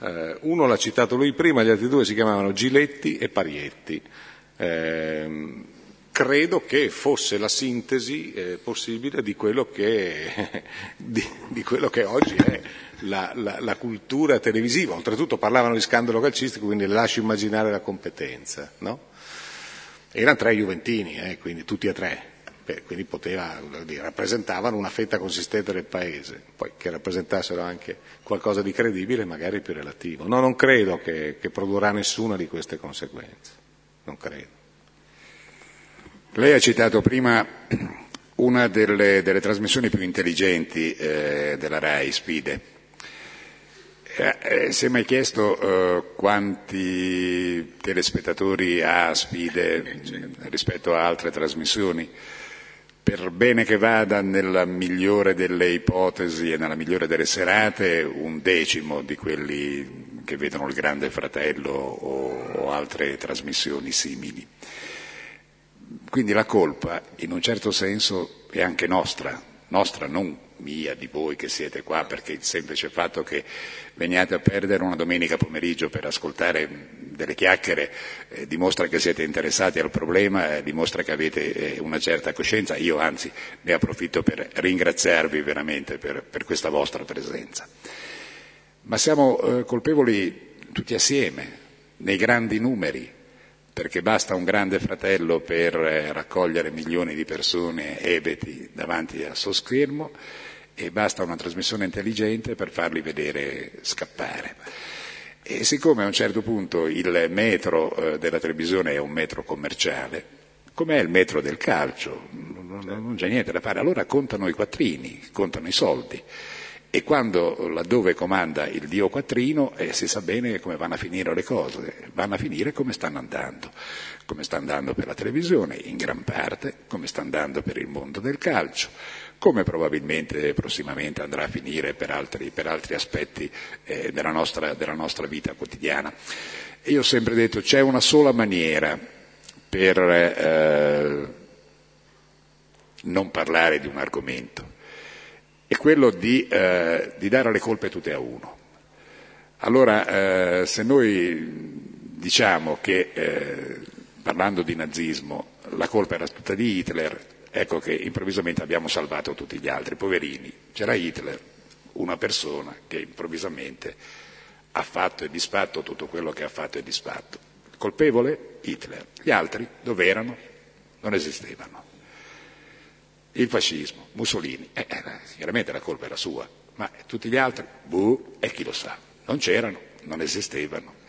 eh, uno l'ha citato lui prima, gli altri due si chiamavano Giletti e Parietti. Eh, credo che fosse la sintesi eh, possibile di quello che, di, di quello che oggi è la, la, la, cultura televisiva. Oltretutto parlavano di scandalo calcistico, quindi lascio immaginare la competenza. No? Erano tre Juventini, eh, quindi tutti e tre. Quindi poteva, dire, rappresentavano una fetta consistente del paese, poi che rappresentassero anche qualcosa di credibile, magari più relativo. No, non credo che, che produrrà nessuna di queste conseguenze, non credo. Lei ha citato prima una delle, delle trasmissioni più intelligenti eh, della RAI, Spide. Eh, eh, si è mai chiesto eh, quanti telespettatori ha Spide rispetto a altre trasmissioni? Per bene che vada nella migliore delle ipotesi e nella migliore delle serate, un decimo di quelli che vedono il Grande Fratello o, o altre trasmissioni simili. Quindi la colpa, in un certo senso, è anche nostra, nostra, non mia, di voi che siete qua, perché il semplice fatto che veniate a perdere una domenica pomeriggio per ascoltare delle chiacchiere eh, dimostra che siete interessati al problema, eh, dimostra che avete eh, una certa coscienza. Io anzi ne approfitto per ringraziarvi veramente per, per questa vostra presenza. Ma siamo eh, colpevoli tutti assieme, nei grandi numeri, perché basta un grande fratello per eh, raccogliere milioni di persone ebeti davanti al suo schermo e basta una trasmissione intelligente per farli vedere scappare. E siccome a un certo punto il metro eh, della televisione è un metro commerciale, com'è il metro del calcio? Non, non c'è niente da fare, allora contano i quattrini, contano i soldi e quando laddove comanda il dio quattrino eh, si sa bene come vanno a finire le cose, vanno a finire come stanno andando, come sta andando per la televisione in gran parte, come sta andando per il mondo del calcio, come probabilmente prossimamente andrà a finire per altri, per altri aspetti eh, della, nostra, della, nostra, vita quotidiana. E io ho sempre detto c'è una sola maniera per eh, non parlare di un argomento è quello di, eh, di, dare le colpe tutte a uno. Allora, eh, se noi diciamo che, eh, parlando di nazismo, la colpa era tutta di Hitler, ecco che improvvisamente abbiamo salvato tutti gli altri, poverini. C'era Hitler, una persona che improvvisamente ha fatto e disfatto tutto quello che ha fatto e disfatto. Colpevole? Hitler. Gli altri dove erano? Non esistevano il fascismo, Mussolini, eh, eh, chiaramente la colpa era sua, ma tutti gli altri, buh, e chi lo sa, non c'erano, non esistevano.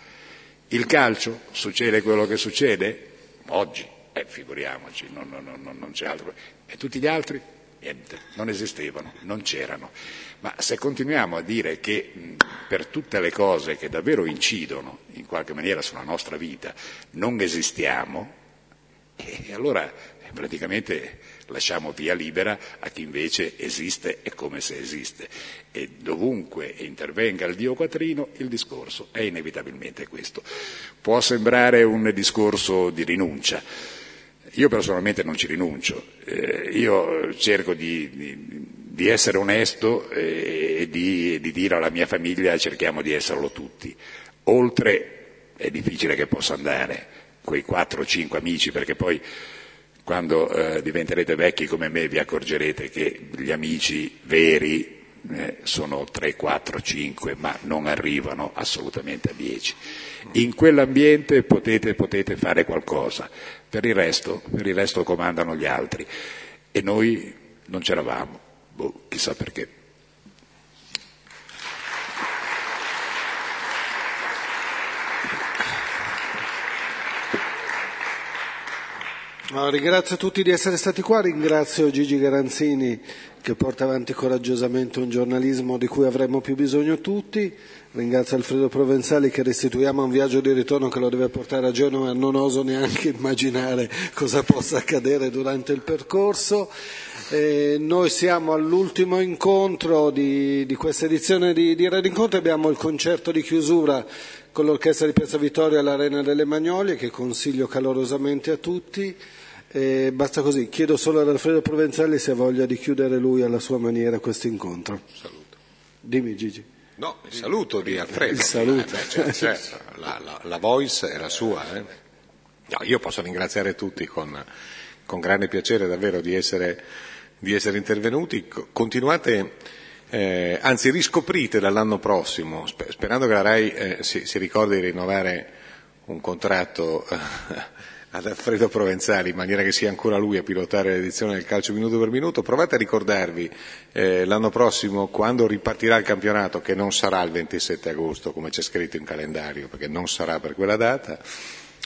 Il calcio, succede quello che succede? Oggi, eh, figuriamoci, non, non, non, non c'è altro. E tutti gli altri? Niente, non esistevano, non c'erano. Ma se continuiamo a dire che mh, per tutte le cose che davvero incidono in qualche maniera sulla nostra vita non esistiamo, eh, allora eh, praticamente lasciamo via libera a chi invece esiste e come se esiste. E dovunque intervenga il Dio quattrino, il discorso è inevitabilmente questo. Può sembrare un discorso di rinuncia. Io personalmente non ci rinuncio, eh, io cerco di, di, di essere onesto eh, e di, di dire alla mia famiglia cerchiamo di esserlo tutti. Oltre è difficile che possa andare, quei quattro o cinque amici, perché poi quando eh, diventerete vecchi come me vi accorgerete che gli amici veri eh, sono 3, 4, 5, ma non arrivano assolutamente a 10. In quell'ambiente potete, potete fare qualcosa, per il, resto, per il resto comandano gli altri e noi non c'eravamo, boh, chissà perché. No, ringrazio tutti di essere stati qua, ringrazio Gigi Garanzini che porta avanti coraggiosamente un giornalismo di cui avremmo più bisogno tutti, ringrazio Alfredo Provenzali che restituiamo un viaggio di ritorno che lo deve portare a Genova, non oso neanche immaginare cosa possa accadere durante il percorso. Eh, noi siamo all'ultimo incontro di, di questa edizione di, di Radio Incontro, abbiamo il concerto di chiusura con l'orchestra di Piazza Vittoria all'Arena delle Magnolie che consiglio calorosamente a tutti. E basta così, chiedo solo ad Alfredo Provenzali se ha voglia di chiudere lui alla sua maniera questo incontro. Saluto. Dimmi Gigi. No, il saluto di Alfredo. Il saluto. Eh, beh, certo, certo. La, la, la, voice è la sua. Eh. No, io posso ringraziare tutti con, con grande piacere davvero di essere, di essere intervenuti. Continuate, eh, anzi riscoprite dall'anno prossimo, sperando che la RAI eh, si, si, ricordi di rinnovare un contratto ad Alfredo Provenzali in maniera che sia ancora lui a pilotare l'edizione del calcio minuto per minuto. Provate a ricordarvi eh, l'anno prossimo quando ripartirà il campionato, che non sarà il 27 agosto come c'è scritto in calendario, perché non sarà per quella data,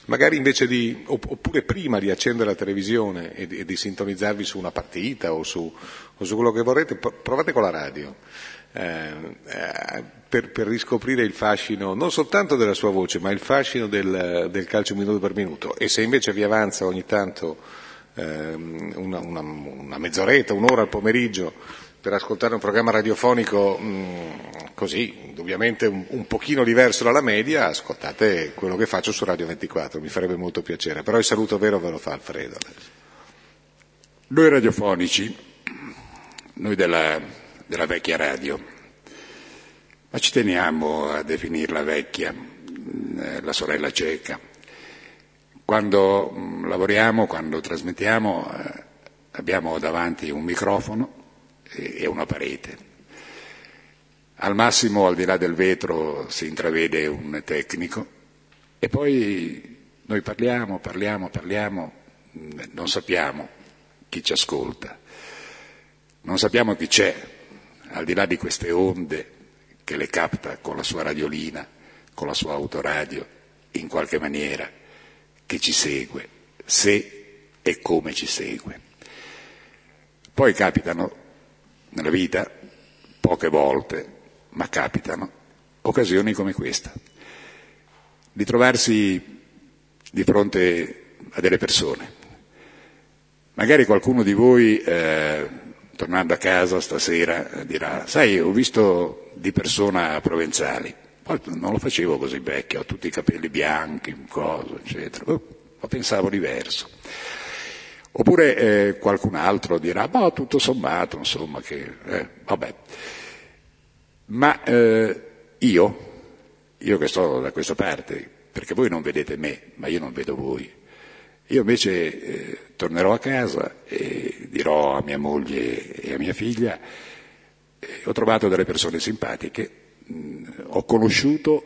magari invece di, oppure prima di accendere la televisione e di, e di sintonizzarvi su una partita o su, o su quello che vorrete, provate con la radio. Eh, eh, per, per, riscoprire il fascino non soltanto della sua voce, ma il fascino del, del calcio minuto per minuto. E se invece vi avanza ogni tanto eh, una, una, una, mezz'oretta, un'ora al pomeriggio per ascoltare un programma radiofonico mh, mm, così, indubbiamente un, un, pochino diverso dalla media, ascoltate quello che faccio su Radio 24, mi farebbe molto piacere. Però il saluto vero ve lo fa Alfredo. Noi radiofonici, noi della della vecchia radio, ma ci teniamo a definirla vecchia, eh, la sorella cieca. Quando mm, lavoriamo, quando trasmettiamo, eh, abbiamo davanti un microfono e una parete. Al massimo, al di là del vetro, si intravede un tecnico e poi noi parliamo, parliamo, parliamo, mm, non sappiamo chi ci ascolta, non sappiamo chi c'è, al di là di queste onde che le capta con la sua radiolina, con la sua autoradio, in qualche maniera, che ci segue, se e come ci segue. Poi capitano nella vita, poche volte, ma capitano, occasioni come questa, di trovarsi di fronte a delle persone. Magari qualcuno di voi eh, tornando a casa stasera dirà, sai, ho visto di persona Provenzali, poi non lo facevo così vecchio, ho tutti i capelli bianchi, cosa, eccetera, oh, ma pensavo diverso. Oppure eh, qualcun altro dirà, ma tutto sommato, insomma, che, eh, vabbè. Ma eh, io, io che sto da questa parte, perché voi non vedete me, ma io non vedo voi, io invece eh, tornerò a casa e dirò a mia moglie e a mia figlia, eh, ho trovato delle persone simpatiche, mh, mm, ho conosciuto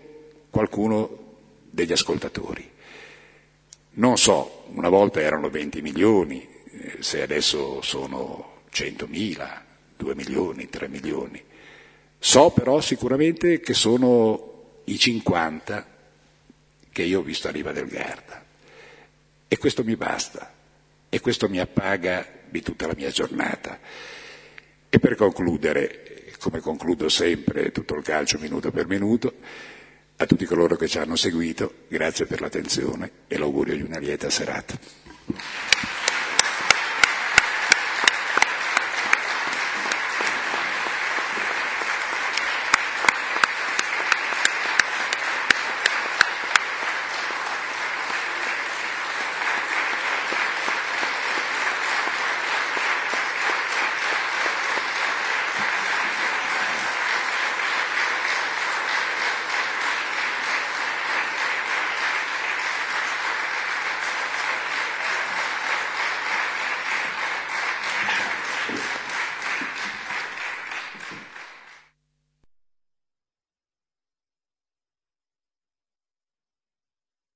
qualcuno degli ascoltatori. Non so, una volta erano 20 milioni, eh, se adesso sono 100.000, 2 milioni, 3 milioni. So però sicuramente che sono i 50 che io ho visto a Riva del Garda. E questo mi basta, e questo mi appaga di tutta la mia giornata. E per concludere, come concludo sempre tutto il calcio minuto per minuto, a tutti coloro che ci hanno seguito, grazie per l'attenzione e l'augurio di una lieta serata.